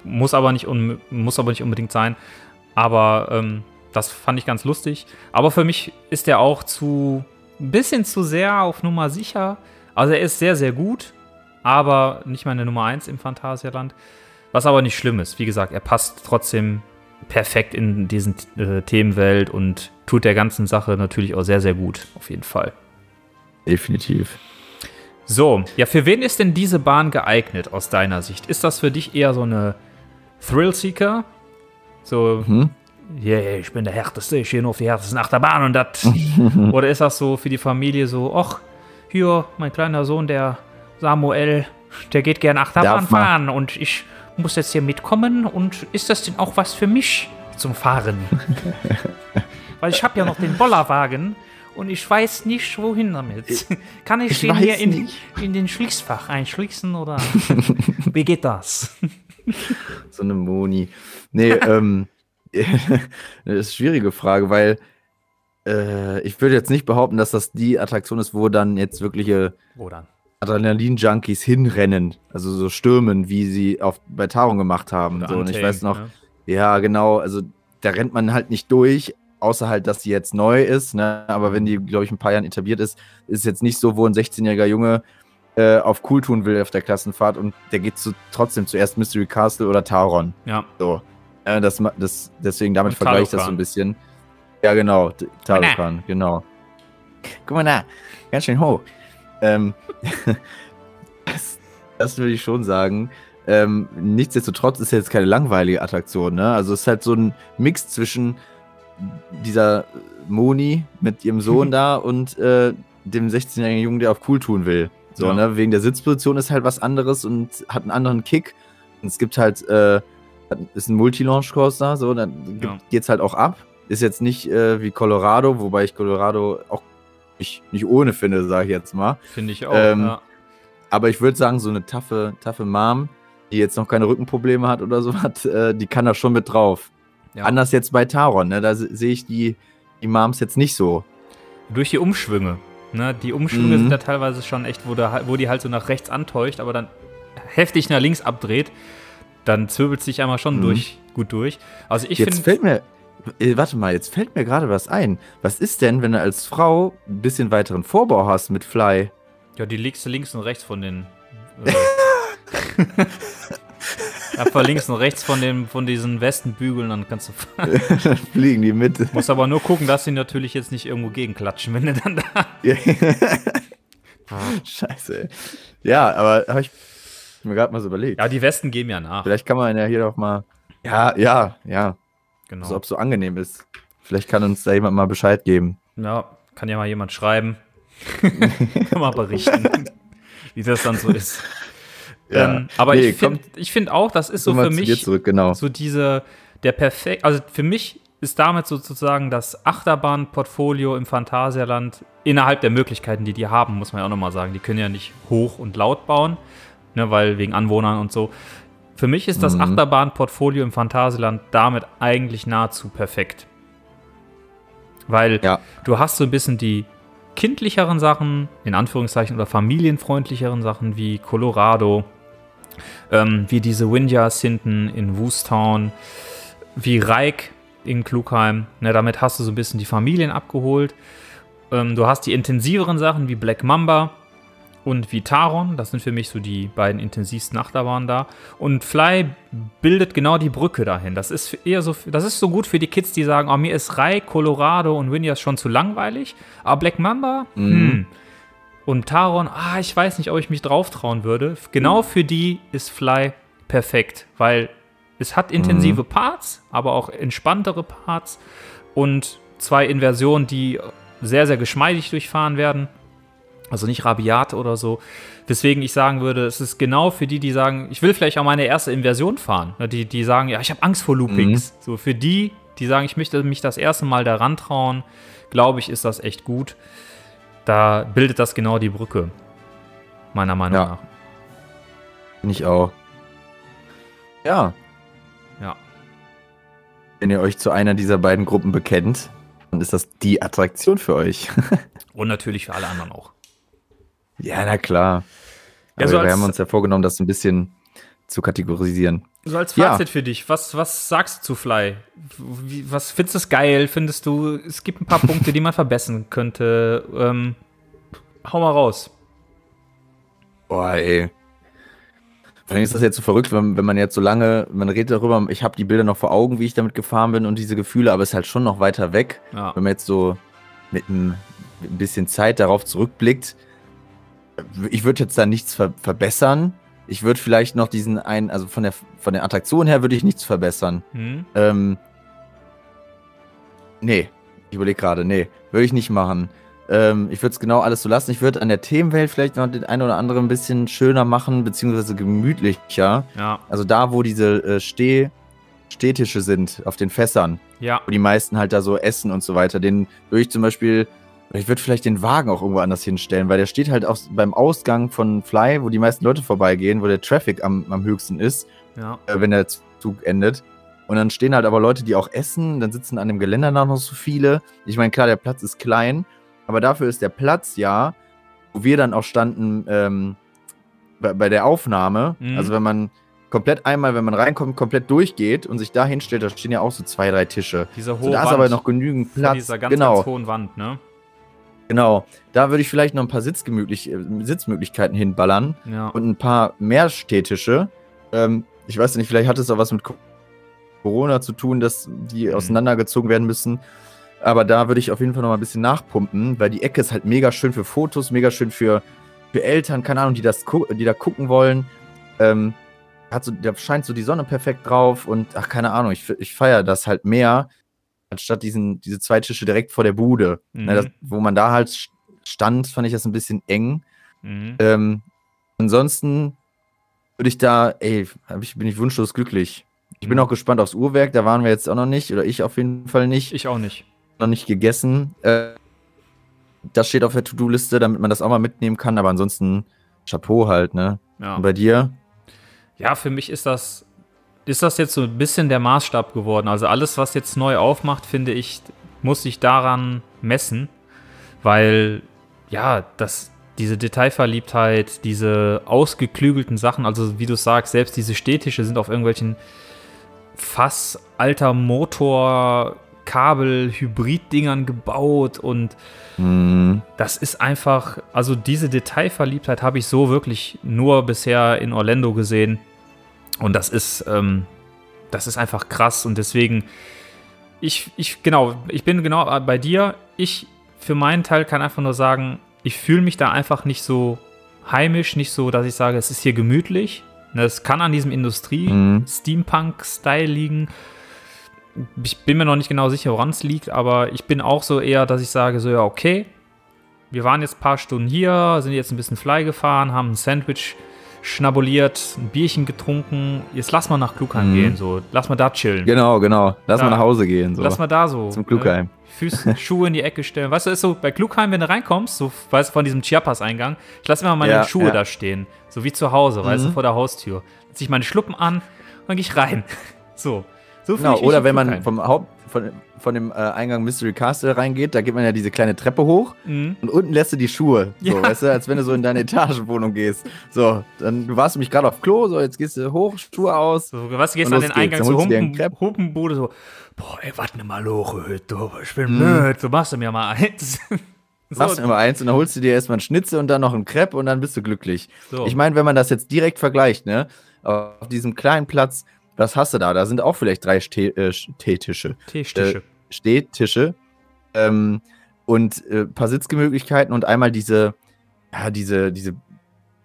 Muss aber nicht, un muss aber nicht unbedingt sein. Aber ähm, das fand ich ganz lustig. Aber für mich ist der auch zu ein bisschen zu sehr auf Nummer sicher. Also er ist sehr, sehr gut, aber nicht meine Nummer 1 im Phantasialand. Was aber nicht schlimm ist. Wie gesagt, er passt trotzdem perfekt in diesen äh, Themenwelt und tut der ganzen Sache natürlich auch sehr, sehr gut. Auf jeden Fall. Definitiv. So, ja, für wen ist denn diese Bahn geeignet aus deiner Sicht? Ist das für dich eher so eine Thrill-Seeker? So, Hm? yeah, ich bin der Härteste, ich gehe nur auf die härtesten Achterbahn und das. Oder ist das so für die Familie so, ach, hier, mein kleiner Sohn, der Samuel, der geht gerne Achterbahn fahren und ich muss jetzt hier mitkommen und ist das denn auch was für mich zum Fahren? Weil ich habe ja noch den Bollerwagen und ich weiß nicht, wohin damit. Kann ich, ich den hier in, in den Schließfach einschließen oder wie geht das? So eine Moni. Nee, ähm, das ist eine schwierige Frage, weil äh, ich würde jetzt nicht behaupten, dass das die Attraktion ist, wo dann jetzt wirkliche? Adrenalin-Junkies hinrennen, also so stürmen, wie sie auf, bei Taron gemacht haben. So, und ich weiß noch, ne? ja, genau, also da rennt man halt nicht durch, außer halt, dass sie jetzt neu ist, ne? aber wenn die, glaube ich, ein paar Jahren etabliert ist, ist es jetzt nicht so, wo ein 16-jähriger Junge äh, auf cool tun will auf der Klassenfahrt und der geht zu, trotzdem zuerst Mystery Castle oder Taron. Ja, So. Äh, das, das, deswegen damit vergleiche ich das so ein bisschen. Ja, genau. T- Talokan, genau. Guck mal da. Ganz schön hoch. Ähm, das, das würde ich schon sagen. Ähm, nichtsdestotrotz ist jetzt keine langweilige Attraktion, ne? Also es ist halt so ein Mix zwischen dieser Moni mit ihrem Sohn da und äh, dem 16-jährigen Jungen, der auf cool tun will. So, Ja. ne? Wegen der Sitzposition ist halt was anderes und hat einen anderen Kick. Und es gibt halt, äh, ist ein Multi-Launch-Coaster, so, dann Ja. geht's halt auch ab. Ist jetzt nicht äh, wie Colorado, wobei ich Colorado auch nicht, nicht ohne finde, sage ich jetzt mal. finde ich auch. Ähm, ja. Aber ich würde sagen, so eine taffe, taffe Mom, die jetzt noch keine Rückenprobleme hat oder so hat, äh, die kann da schon mit drauf. Ja. Anders jetzt bei Taron, ne? Da se- sehe ich die, die Moms jetzt nicht so. Durch die Umschwünge. Ne? Die Umschwünge Mhm. sind da teilweise schon echt, wo, da, wo die halt so nach rechts antäuscht, aber dann heftig nach links abdreht. Dann zwirbelt sich einmal schon Mhm. durch, gut durch. Also ich jetzt finde. fällt mir, äh, warte mal, jetzt fällt mir gerade was ein. Was ist denn, wenn du als Frau ein bisschen weiteren Vorbau hast mit Fly? Ja, die legst du links und rechts von den. Äh, Einfach links und rechts von, dem, von diesen Westenbügeln, dann kannst du. Dann fliegen die mit. Musst aber nur gucken, dass sie natürlich jetzt nicht irgendwo gegenklatschen, wenn du dann da. Scheiße, ey. Ja, aber habe ich mir gerade mal so überlegt. Ja, die Westen geben ja nach. Vielleicht kann man ja hier doch mal. Ja, ja, ja. Genau. Also, ob es so angenehm ist. Vielleicht kann uns da jemand mal Bescheid geben. Ja, kann ja mal jemand schreiben. kann mal berichten, wie das dann so ist. Ja. Ähm, aber Nee, ich finde find auch, das ist so für mich zurück, genau. so diese, der perfekt, also für mich ist damit sozusagen das Achterbahn-Portfolio im Phantasialand innerhalb der Möglichkeiten, die die haben, muss man ja auch nochmal sagen. Die können ja nicht hoch und laut bauen, ne, weil wegen Anwohnern und so. Für mich ist das Mhm. Achterbahn-Portfolio im Phantasialand damit eigentlich nahezu perfekt. Weil Ja. du hast so ein bisschen die kindlicheren Sachen, in Anführungszeichen, oder familienfreundlicheren Sachen wie Colorado, ähm, wie diese Windjars hinten in Woostown, wie Reik in Klugheim. Ne, damit hast du so ein bisschen die Familien abgeholt. Ähm, du hast die intensiveren Sachen wie Black Mamba und Vitaron. Das sind für mich so die beiden intensivsten Achterbahnen da. Und Fly bildet genau die Brücke dahin. Das ist eher so, das ist so gut für die Kids, die sagen, oh, mir ist Rai, Colorado und Winnias schon zu langweilig. Aber Black Mamba, hm. Und Taron, ah, ich weiß nicht, ob ich mich drauf trauen würde. Genau für die ist Fly perfekt, weil es hat intensive Parts, aber auch entspanntere Parts und zwei Inversionen, die sehr, sehr geschmeidig durchfahren werden. Also nicht rabiat oder so. Weswegen ich sagen würde, es ist genau für die, die sagen, ich will vielleicht auch meine erste Inversion fahren. Ne, Die, die sagen, ja, ich habe Angst vor Loopings. So für die, die sagen, ich möchte mich das erste Mal daran trauen, glaube ich, ist das echt gut. Da bildet das genau die Brücke. Meiner Meinung Ja. nach. Bin ich auch. Ja, Ja. wenn ihr euch zu einer dieser beiden Gruppen bekennt, dann ist das die Attraktion für euch. Und natürlich für alle anderen auch. ja, na klar. Ja, so wir haben uns ja vorgenommen, das ein bisschen zu kategorisieren. So als Ja. Fazit für dich, was, was sagst du zu Fly? Wie, was findest du es geil? Findest du, es gibt ein paar Punkte, die man verbessern könnte? Ähm, hau mal raus. Boah, ey. Vor allem ist das jetzt so verrückt, wenn, wenn man jetzt so lange, man redet darüber, ich habe die Bilder noch vor Augen, wie ich damit gefahren bin und diese Gefühle, aber es ist halt schon noch weiter weg. Ja. Wenn man jetzt so mit ein, mit ein bisschen Zeit darauf zurückblickt, ich würde jetzt da nichts ver verbessern. Ich würde vielleicht noch diesen einen, also von der, von der Attraktion her würde ich nichts verbessern. Hm? Ähm, nee, ich überlege gerade, nee, würde ich nicht machen. Ähm, ich würde es genau alles so lassen. Ich würde an der Themenwelt vielleicht noch den einen oder anderen ein bisschen schöner machen, beziehungsweise gemütlicher. Ja, Also da, wo diese äh, Steh Stehtische sind, auf den Fässern, ja, wo die meisten halt da so essen und so weiter, den würde ich zum Beispiel, oder ich würde vielleicht den Wagen auch irgendwo anders hinstellen, weil der steht halt auch beim Ausgang von Fly, wo die meisten Leute vorbeigehen, wo der Traffic am, am höchsten ist ja. äh, wenn der Zug endet. Und dann stehen halt aber Leute, die auch essen. Dann sitzen an dem Geländer noch so viele. Ich meine, klar, der Platz ist klein, aber dafür ist der Platz ja, wo wir dann auch standen ähm, bei, bei der Aufnahme. Mhm. Also wenn man komplett einmal, wenn man reinkommt, komplett durchgeht und sich da hinstellt, da stehen ja auch so zwei, drei Tische. Diese hohe So, da ist Wand aber noch genügend Platz. dieser ganz, genau. ganz hohen Wand, ne? Genau. Da würde ich vielleicht noch ein paar Sitzgemütlich äh, Sitzmöglichkeiten hinballern Ja. und ein paar mehr Stehtische. Ähm, ich weiß nicht, vielleicht hat es auch was mit Co- Corona zu tun, dass die Mhm. auseinandergezogen werden müssen. Aber da würde ich auf jeden Fall noch mal ein bisschen nachpumpen, weil die Ecke ist halt mega schön für Fotos, mega schön für, für Eltern, keine Ahnung, die, das die da gucken wollen. Ähm, hat so, da scheint so die Sonne perfekt drauf und ach, keine Ahnung, ich, ich feiere das halt mehr, anstatt diesen, diese zwei Tische direkt vor der Bude. Mhm. Ne, das, wo man da halt st- stand, fand ich das ein bisschen eng. Mhm. Ähm, ansonsten würde ich da, ey, ich, bin ich wunschlos glücklich. Ich bin Mhm. auch gespannt aufs Uhrwerk, da waren wir jetzt auch noch nicht, oder ich auf jeden Fall nicht, Ich auch nicht. noch nicht gegessen. Äh, das steht auf der To-Do-Liste, damit man das auch mal mitnehmen kann, aber ansonsten Chapeau halt, ne? Ja. Und bei dir? Ja, für mich ist das, ist das jetzt so ein bisschen der Maßstab geworden. Also alles, was jetzt neu aufmacht, finde ich, muss sich daran messen, weil ja, das, diese Detailverliebtheit, diese ausgeklügelten Sachen, also wie du sagst, selbst diese Städtische sind auf irgendwelchen Fass alter Motor, Kabel, Hybrid-Dingern gebaut und Hm, das ist einfach, also diese Detailverliebtheit habe ich so wirklich nur bisher in Orlando gesehen. Und das ist, ähm, das ist einfach krass. Und deswegen, ich, ich, genau, ich bin genau bei dir. Ich für meinen Teil kann einfach nur sagen, ich fühle mich da einfach nicht so heimisch, nicht so, dass ich sage, es ist hier gemütlich. Es kann an diesem Mhm. Industrie-Steampunk-Style liegen ich bin mir noch nicht genau sicher, woran es liegt, aber ich bin auch so eher, dass ich sage, so ja, okay, wir waren jetzt ein paar Stunden hier, sind jetzt ein bisschen Fly gefahren, haben ein Sandwich schnabuliert, ein Bierchen getrunken, jetzt lass mal nach Klugheim Mhm. gehen, so, lass mal da chillen. genau, genau. Lass Ja. mal nach Hause gehen. So. Lass mal da so. Zum Klugheim. Ne? Füße, Schuhe in die Ecke stellen. Weißt du, ist so bei Klugheim, wenn du reinkommst, so, weißt du, von diesem Chiapas-Eingang, ich lasse immer meine Ja, Schuhe ja. da stehen. So wie zu Hause, weißt du, Mhm. vor der Haustür. Zieh ich meine Schluppen an und dann gehe ich rein. So. So Genau, oder wenn man Klugheim. vom Haupt, von, von dem äh, Eingang Mystery Castle reingeht, da geht man ja diese kleine Treppe hoch Mhm. und unten lässt du die Schuhe. So, Ja. weißt du, als wenn du so in deine Etagenwohnung gehst. So, dann, du warst nämlich gerade auf Klo, so, jetzt gehst du hoch, Schuhe aus. So, was du gehst Und an den geht's. Eingang zur du Humpen. Humpenbude, so, boah, ey, warte mal, Loche, du, ich bin Mhm. müde, so machst du mir mal eins. So, Machst du immer eins und dann holst du dir erstmal einen Schnitzel und dann noch einen Crepe und dann bist du glücklich. so. Ich meine, wenn man das jetzt direkt vergleicht, ne, auf diesem kleinen Platz, was hast du da? Da sind auch vielleicht drei Ste äh, Stehtische. Teestische. Stehtische ähm, und äh, ein paar Sitzgemöglichkeiten und einmal diese, ja, diese, diese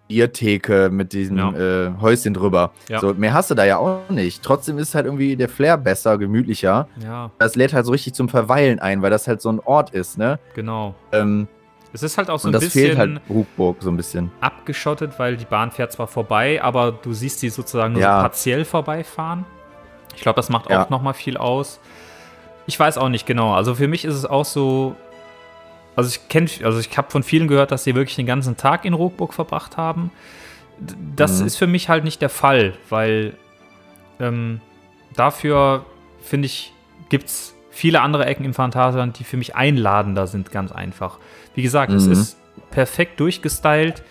Biertheke mit diesem Ja. äh, Häuschen drüber. Ja. So, mehr hast du da ja auch nicht. Trotzdem ist halt irgendwie der Flair besser, gemütlicher. ja, Das lädt halt so richtig zum Verweilen ein, weil das halt so ein Ort ist, ne? genau. Ähm, Es ist halt auch so und ein bisschen fehlt halt Ruckburg so ein bisschen. abgeschottet, weil die Bahn fährt zwar vorbei, aber du siehst sie sozusagen nur Ja. so partiell vorbeifahren. Ich glaube, das macht Ja. auch nochmal viel aus. Ich weiß auch nicht genau. Also für mich ist es auch so. Also ich kenne, also ich habe von vielen gehört, dass sie wirklich den ganzen Tag in Rockburg verbracht haben. Das Mhm. ist für mich halt nicht der Fall, weil ähm, dafür finde ich, gibt es viele andere Ecken im Phantasialand, die für mich einladender sind, ganz einfach. Wie gesagt, es Mhm. ist perfekt durchgestylt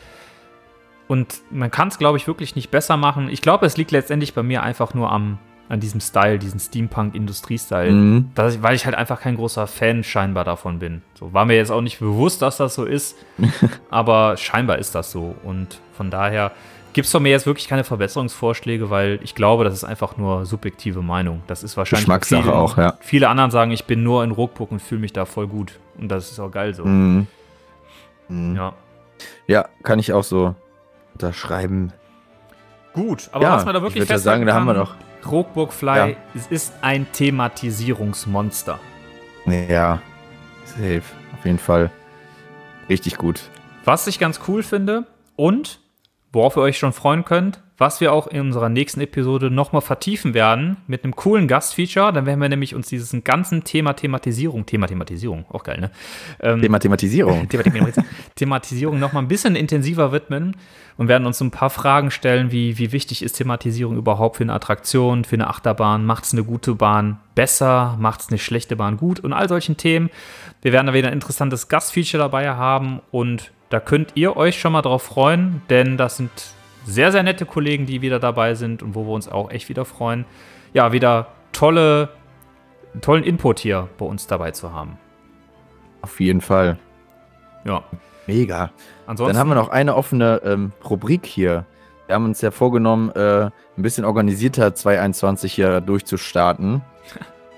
und man kann es, glaube ich, wirklich nicht besser machen. Ich glaube, es liegt letztendlich bei mir einfach nur am, an diesem Style, diesen Steampunk-Industrie-Style. Mhm. Ich, weil ich halt einfach kein großer Fan scheinbar davon bin. So war mir jetzt auch nicht bewusst, dass das so ist, aber scheinbar ist das so. Und von daher gibt es von mir jetzt wirklich keine Verbesserungsvorschläge, weil ich glaube, das ist einfach nur subjektive Meinung. Das ist wahrscheinlich Geschmackssache vielen- auch, ja. Viele anderen sagen, ich bin nur in Rockburg und fühle mich da voll gut. Und das ist auch geil so. Mhm. Mhm. Ja. Ja, kann ich auch so unterschreiben. Gut, aber ja, was man da wirklich ich würde sagen, da haben wir festhalten noch. kann, Rockburg Fly, Ja. es ist ein Thematisierungsmonster. Ja, safe. Auf jeden Fall. Richtig gut. Was ich ganz cool finde und worauf ihr euch schon freuen könnt, was wir auch in unserer nächsten Episode nochmal vertiefen werden mit einem coolen Gastfeature. Dann werden wir nämlich uns diesen ganzen Thema Thematisierung, Thema Thematisierung, auch geil, ne? Ähm, Thema Thematisierung. Thema- Thema- Thematisierung noch mal ein bisschen intensiver widmen und werden uns ein paar Fragen stellen, wie, wie wichtig ist Thematisierung überhaupt für eine Attraktion, für eine Achterbahn? Macht es eine gute Bahn besser? Macht es eine schlechte Bahn gut? Und all solchen Themen. Wir werden da wieder ein interessantes Gastfeature dabei haben und da könnt ihr euch schon mal drauf freuen, denn das sind sehr, sehr nette Kollegen, die wieder dabei sind und wo wir uns auch echt wieder freuen. Ja, wieder tolle, tollen Input hier bei uns dabei zu haben. Auf jeden Fall. Ja, Mega. ansonsten. Dann haben wir noch eine offene ähm, Rubrik hier. Wir haben uns ja vorgenommen, äh, ein bisschen organisierter 2021 hier durchzustarten.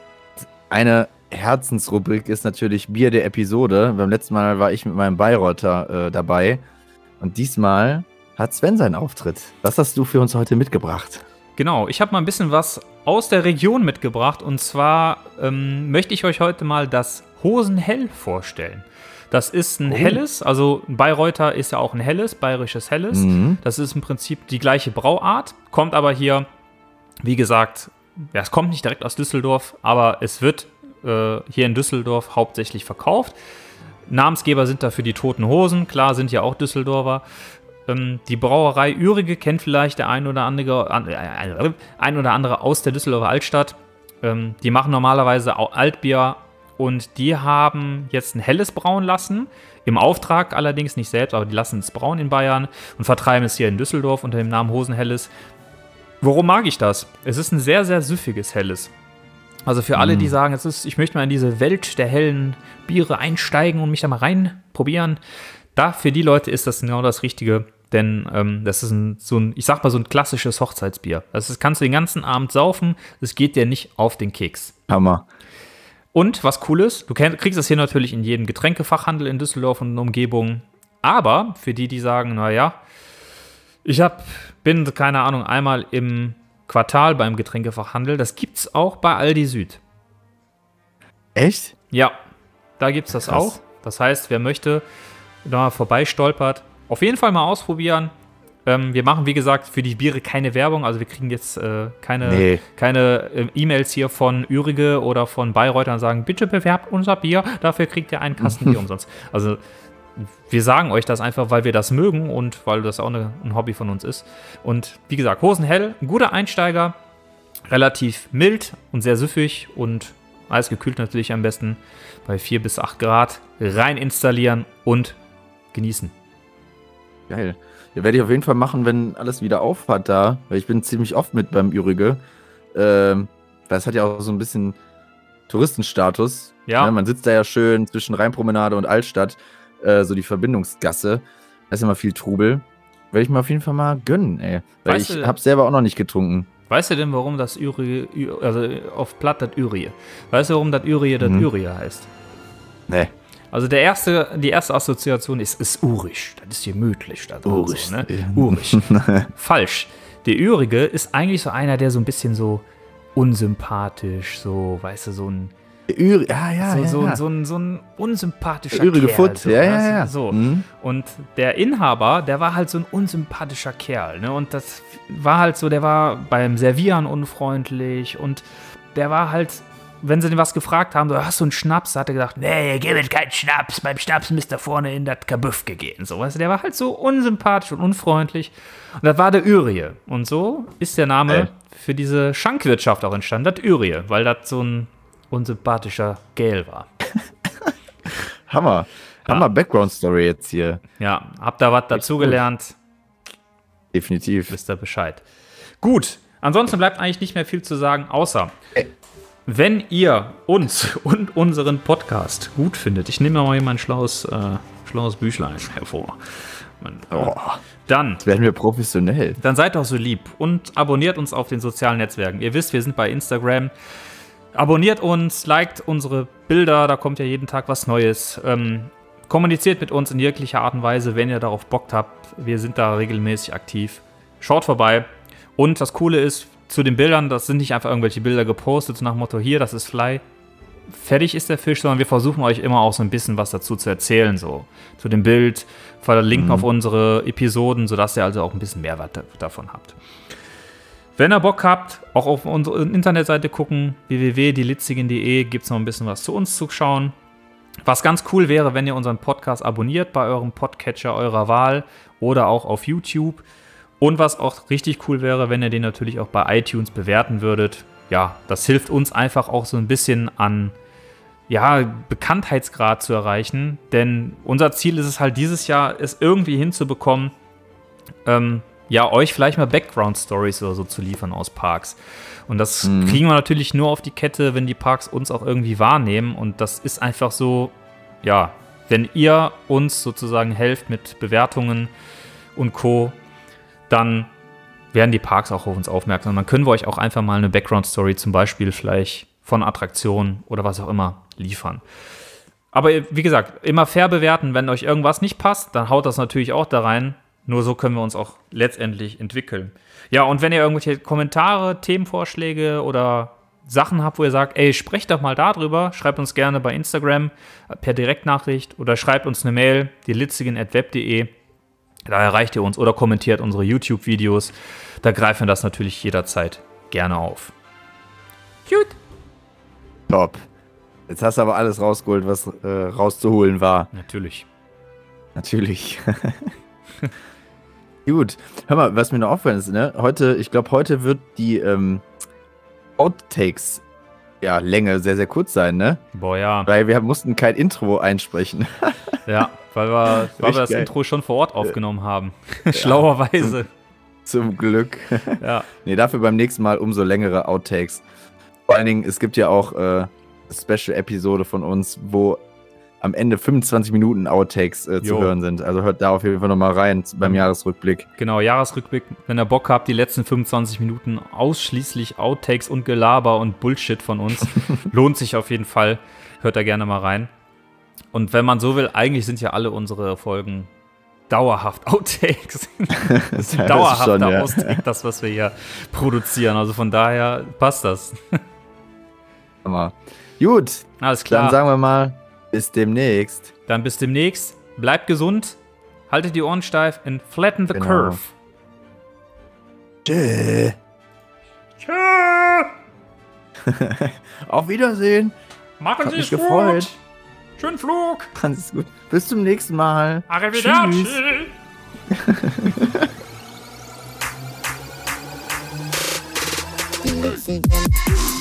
Eine Herzensrubrik ist natürlich Bier der Episode. Beim letzten Mal war ich mit meinem Bayreuther äh, dabei. Und diesmal hat Sven seinen Auftritt. Was hast du für uns heute mitgebracht? Genau, ich habe mal ein bisschen was aus der Region mitgebracht und zwar ähm, möchte ich euch heute mal das Hosenhell vorstellen. Das ist ein Oh. helles, also Bayreuther ist ja auch ein helles, bayerisches helles. Mhm. Das ist im Prinzip die gleiche Brauart, kommt aber hier, wie gesagt, ja, es kommt nicht direkt aus Düsseldorf, aber es wird äh, hier in Düsseldorf hauptsächlich verkauft. Namensgeber sind dafür die Toten Hosen, klar, sind ja auch Düsseldorfer. Ähm, die Brauerei Ürige kennt vielleicht der ein oder andere, an, äh, ein oder andere aus der Düsseldorfer Altstadt. Ähm, die machen normalerweise Altbier und die haben jetzt ein helles brauen lassen. Im Auftrag allerdings nicht selbst, aber die lassen es brauen in Bayern und vertreiben es hier in Düsseldorf unter dem Namen Hosenhelles. Warum mag ich das? Es ist ein sehr, sehr süffiges Helles. Also für alle, die sagen, es ist, ich möchte mal in diese Welt der hellen Biere einsteigen und mich da mal reinprobieren, da für die Leute ist das genau das Richtige. Denn ähm, das ist ein, so ein, ich sag mal, so ein klassisches Hochzeitsbier. Das ist, kannst du den ganzen Abend saufen, es geht dir nicht auf den Keks. Hammer. Und was cool ist, du kriegst es hier natürlich in jedem Getränkefachhandel in Düsseldorf und Umgebung. Aber für die, die sagen, naja, ich hab, bin, keine Ahnung, einmal im Quartal beim Getränkefachhandel, das gibt's auch bei Aldi Süd. Echt? Ja, da gibt's das Krass. auch. Das heißt, wer möchte, da mal vorbeistolpert, auf jeden Fall mal ausprobieren. Ähm, wir machen, wie gesagt, für die Biere keine Werbung. Also wir kriegen jetzt äh, keine, Nee. keine äh, E-Mails hier von Ürige oder von Bayreuther und sagen, bitte bewerbt unser Bier, dafür kriegt ihr einen Kasten Bier umsonst. Also wir sagen euch das einfach, weil wir das mögen und weil das auch eine, ein Hobby von uns ist. Und wie gesagt, Hosenhell, ein guter Einsteiger, relativ mild und sehr süffig und eisgekühlt natürlich am besten bei 4 bis 8 Grad rein installieren und genießen. Geil. Ja, werde ich auf jeden Fall machen, wenn alles wieder auf hat da, weil ich bin ziemlich oft mit beim Ürige. Ähm, es hat ja auch so ein bisschen Touristenstatus. Ja. Ne, man sitzt da ja schön zwischen Rheinpromenade und Altstadt. Äh, so die Verbindungsgasse. Da ist immer viel Trubel. Werde ich mir auf jeden Fall mal gönnen, ey. Weil Weißt ich habe selber auch noch nicht getrunken. Weißt du denn, warum das Ürie, also auf Platt das Ürie? Weißt du, warum das Ürie das Mhm. Ürie heißt? Nee. Also der erste, die erste assoziation ist, ist urisch. Das ist gemütlich. Das Urisch. So, ne? Urisch. Falsch. Der Ürige ist eigentlich so einer, der so ein bisschen so unsympathisch, so, weißt du, so ein, Üri ah, ja, so, ja, so, ja. so, ein, so ein unsympathischer Ürige Kerl. Futz, so, ja, ja, ja. So. Mhm. Und der Inhaber, der war halt so ein unsympathischer Kerl. Ne? Und das war halt so, der war beim Servieren unfreundlich und der war halt, wenn sie den was gefragt haben, so, hast du einen Schnaps? Hat er gesagt, nee, gib mir keinen Schnaps. Beim Schnaps müsst ihr vorne in das Kabuff gegeben. So, weißt du, der war halt so unsympathisch und unfreundlich. Und das war der Ürie. Und so ist der Name Ey. für diese Schankwirtschaft auch entstanden, das Ürie, weil das so ein unsympathischer Gel war. Hammer. Hammer Background-Story jetzt hier. Ja, habt da was dazugelernt. Definitiv. wisst ihr Bescheid. Gut, ansonsten bleibt eigentlich nicht mehr viel zu sagen, außer wenn ihr uns und unseren Podcast gut findet, ich nehme mal hier mein schlaues, äh, schlaues Büchlein hervor, äh, Oh, dann, werden wir professionell. dann seid doch so lieb und abonniert uns auf den sozialen Netzwerken. Ihr wisst, wir sind bei Instagram. Abonniert uns, liked unsere Bilder, da kommt ja jeden Tag was Neues. Ähm, kommuniziert mit uns in jeglicher Art und Weise, wenn ihr darauf Bock habt. Wir sind da regelmäßig aktiv. Schaut vorbei. Und das Coole ist, zu den Bildern, das sind nicht einfach irgendwelche Bilder gepostet, so nach dem Motto, hier, das ist Fly. Fertig ist der Fisch, sondern wir versuchen euch immer auch so ein bisschen was dazu zu erzählen, so zu dem Bild, verlinken auf unsere Episoden, sodass ihr also auch ein bisschen Mehrwert da- davon habt. Wenn ihr Bock habt, auch auf unsere Internetseite gucken, www.dielitzigen.de, gibt es noch ein bisschen was zu uns zu schauen. Was ganz cool wäre, wenn ihr unseren Podcast abonniert bei eurem Podcatcher eurer Wahl oder auch auf YouTube. Und was auch richtig cool wäre, wenn ihr den natürlich auch bei iTunes bewerten würdet. Ja, das hilft uns einfach auch so ein bisschen an ja, Bekanntheitsgrad zu erreichen. Denn unser Ziel ist es halt dieses Jahr, es irgendwie hinzubekommen, ähm, ja, euch vielleicht mal Background-Stories oder so zu liefern aus Parks. Und das kriegen wir natürlich nur auf die Kette, wenn die Parks uns auch irgendwie wahrnehmen. Und das ist einfach so, ja, wenn ihr uns sozusagen helft mit Bewertungen und Co., dann werden die Parks auch auf uns aufmerksam. Und dann können wir euch auch einfach mal eine Background-Story zum Beispiel vielleicht von Attraktionen oder was auch immer liefern. Aber wie gesagt, immer fair bewerten. Wenn euch irgendwas nicht passt, dann haut das natürlich auch da rein. Nur so können wir uns auch letztendlich entwickeln. Ja, und wenn ihr irgendwelche Kommentare, Themenvorschläge oder Sachen habt, wo ihr sagt, ey, sprecht doch mal darüber, schreibt uns gerne bei Instagram äh, per Direktnachricht oder schreibt uns eine Mail, dielitzigen.web.de. Da erreicht ihr uns oder kommentiert unsere YouTube-Videos. Da greifen wir das natürlich jederzeit gerne auf. Gut. Top. Jetzt hast du aber alles rausgeholt, was äh, rauszuholen war. Natürlich. Natürlich. Gut. Hör mal, was mir noch auffällt ist, ne? Heute, ich glaube, heute wird die ähm, Outtakes ja, Länge sehr, sehr kurz sein, ne? Boah, ja. Weil wir mussten kein Intro einsprechen. Ja, weil wir, weil wir das geil. Intro schon vor Ort aufgenommen haben. Schlauerweise. Zum Glück. Ja. nee, dafür beim nächsten Mal umso längere Outtakes. Vor allen Dingen, es gibt ja auch äh, eine Special-Episode von uns, wo am Ende 25 Minuten Outtakes äh, zu hören sind. Also hört da auf jeden Fall nochmal rein beim. Jahresrückblick. Genau, Jahresrückblick. Wenn ihr Bock habt, die letzten 25 Minuten ausschließlich Outtakes und Gelaber und Bullshit von uns. Lohnt sich auf jeden Fall. Hört da gerne mal rein. Und wenn man so will, eigentlich sind ja alle unsere Folgen dauerhaft Outtakes. Das sind dauerhaft schon, ja. Outtake, das, was wir hier produzieren. Also von daher passt das. Gut, Alles klar. dann sagen wir mal, bis demnächst. Dann bis demnächst. Bleibt gesund. Haltet die Ohren steif and flatten the Genau. curve. Tschö. Tschö. Auf Wiedersehen. Machen Hat Sie mich es gefreut. gut. Schönen Flug. Alles gut. Bis zum nächsten Mal. Arrivederci. Tschüss.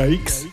Yikes.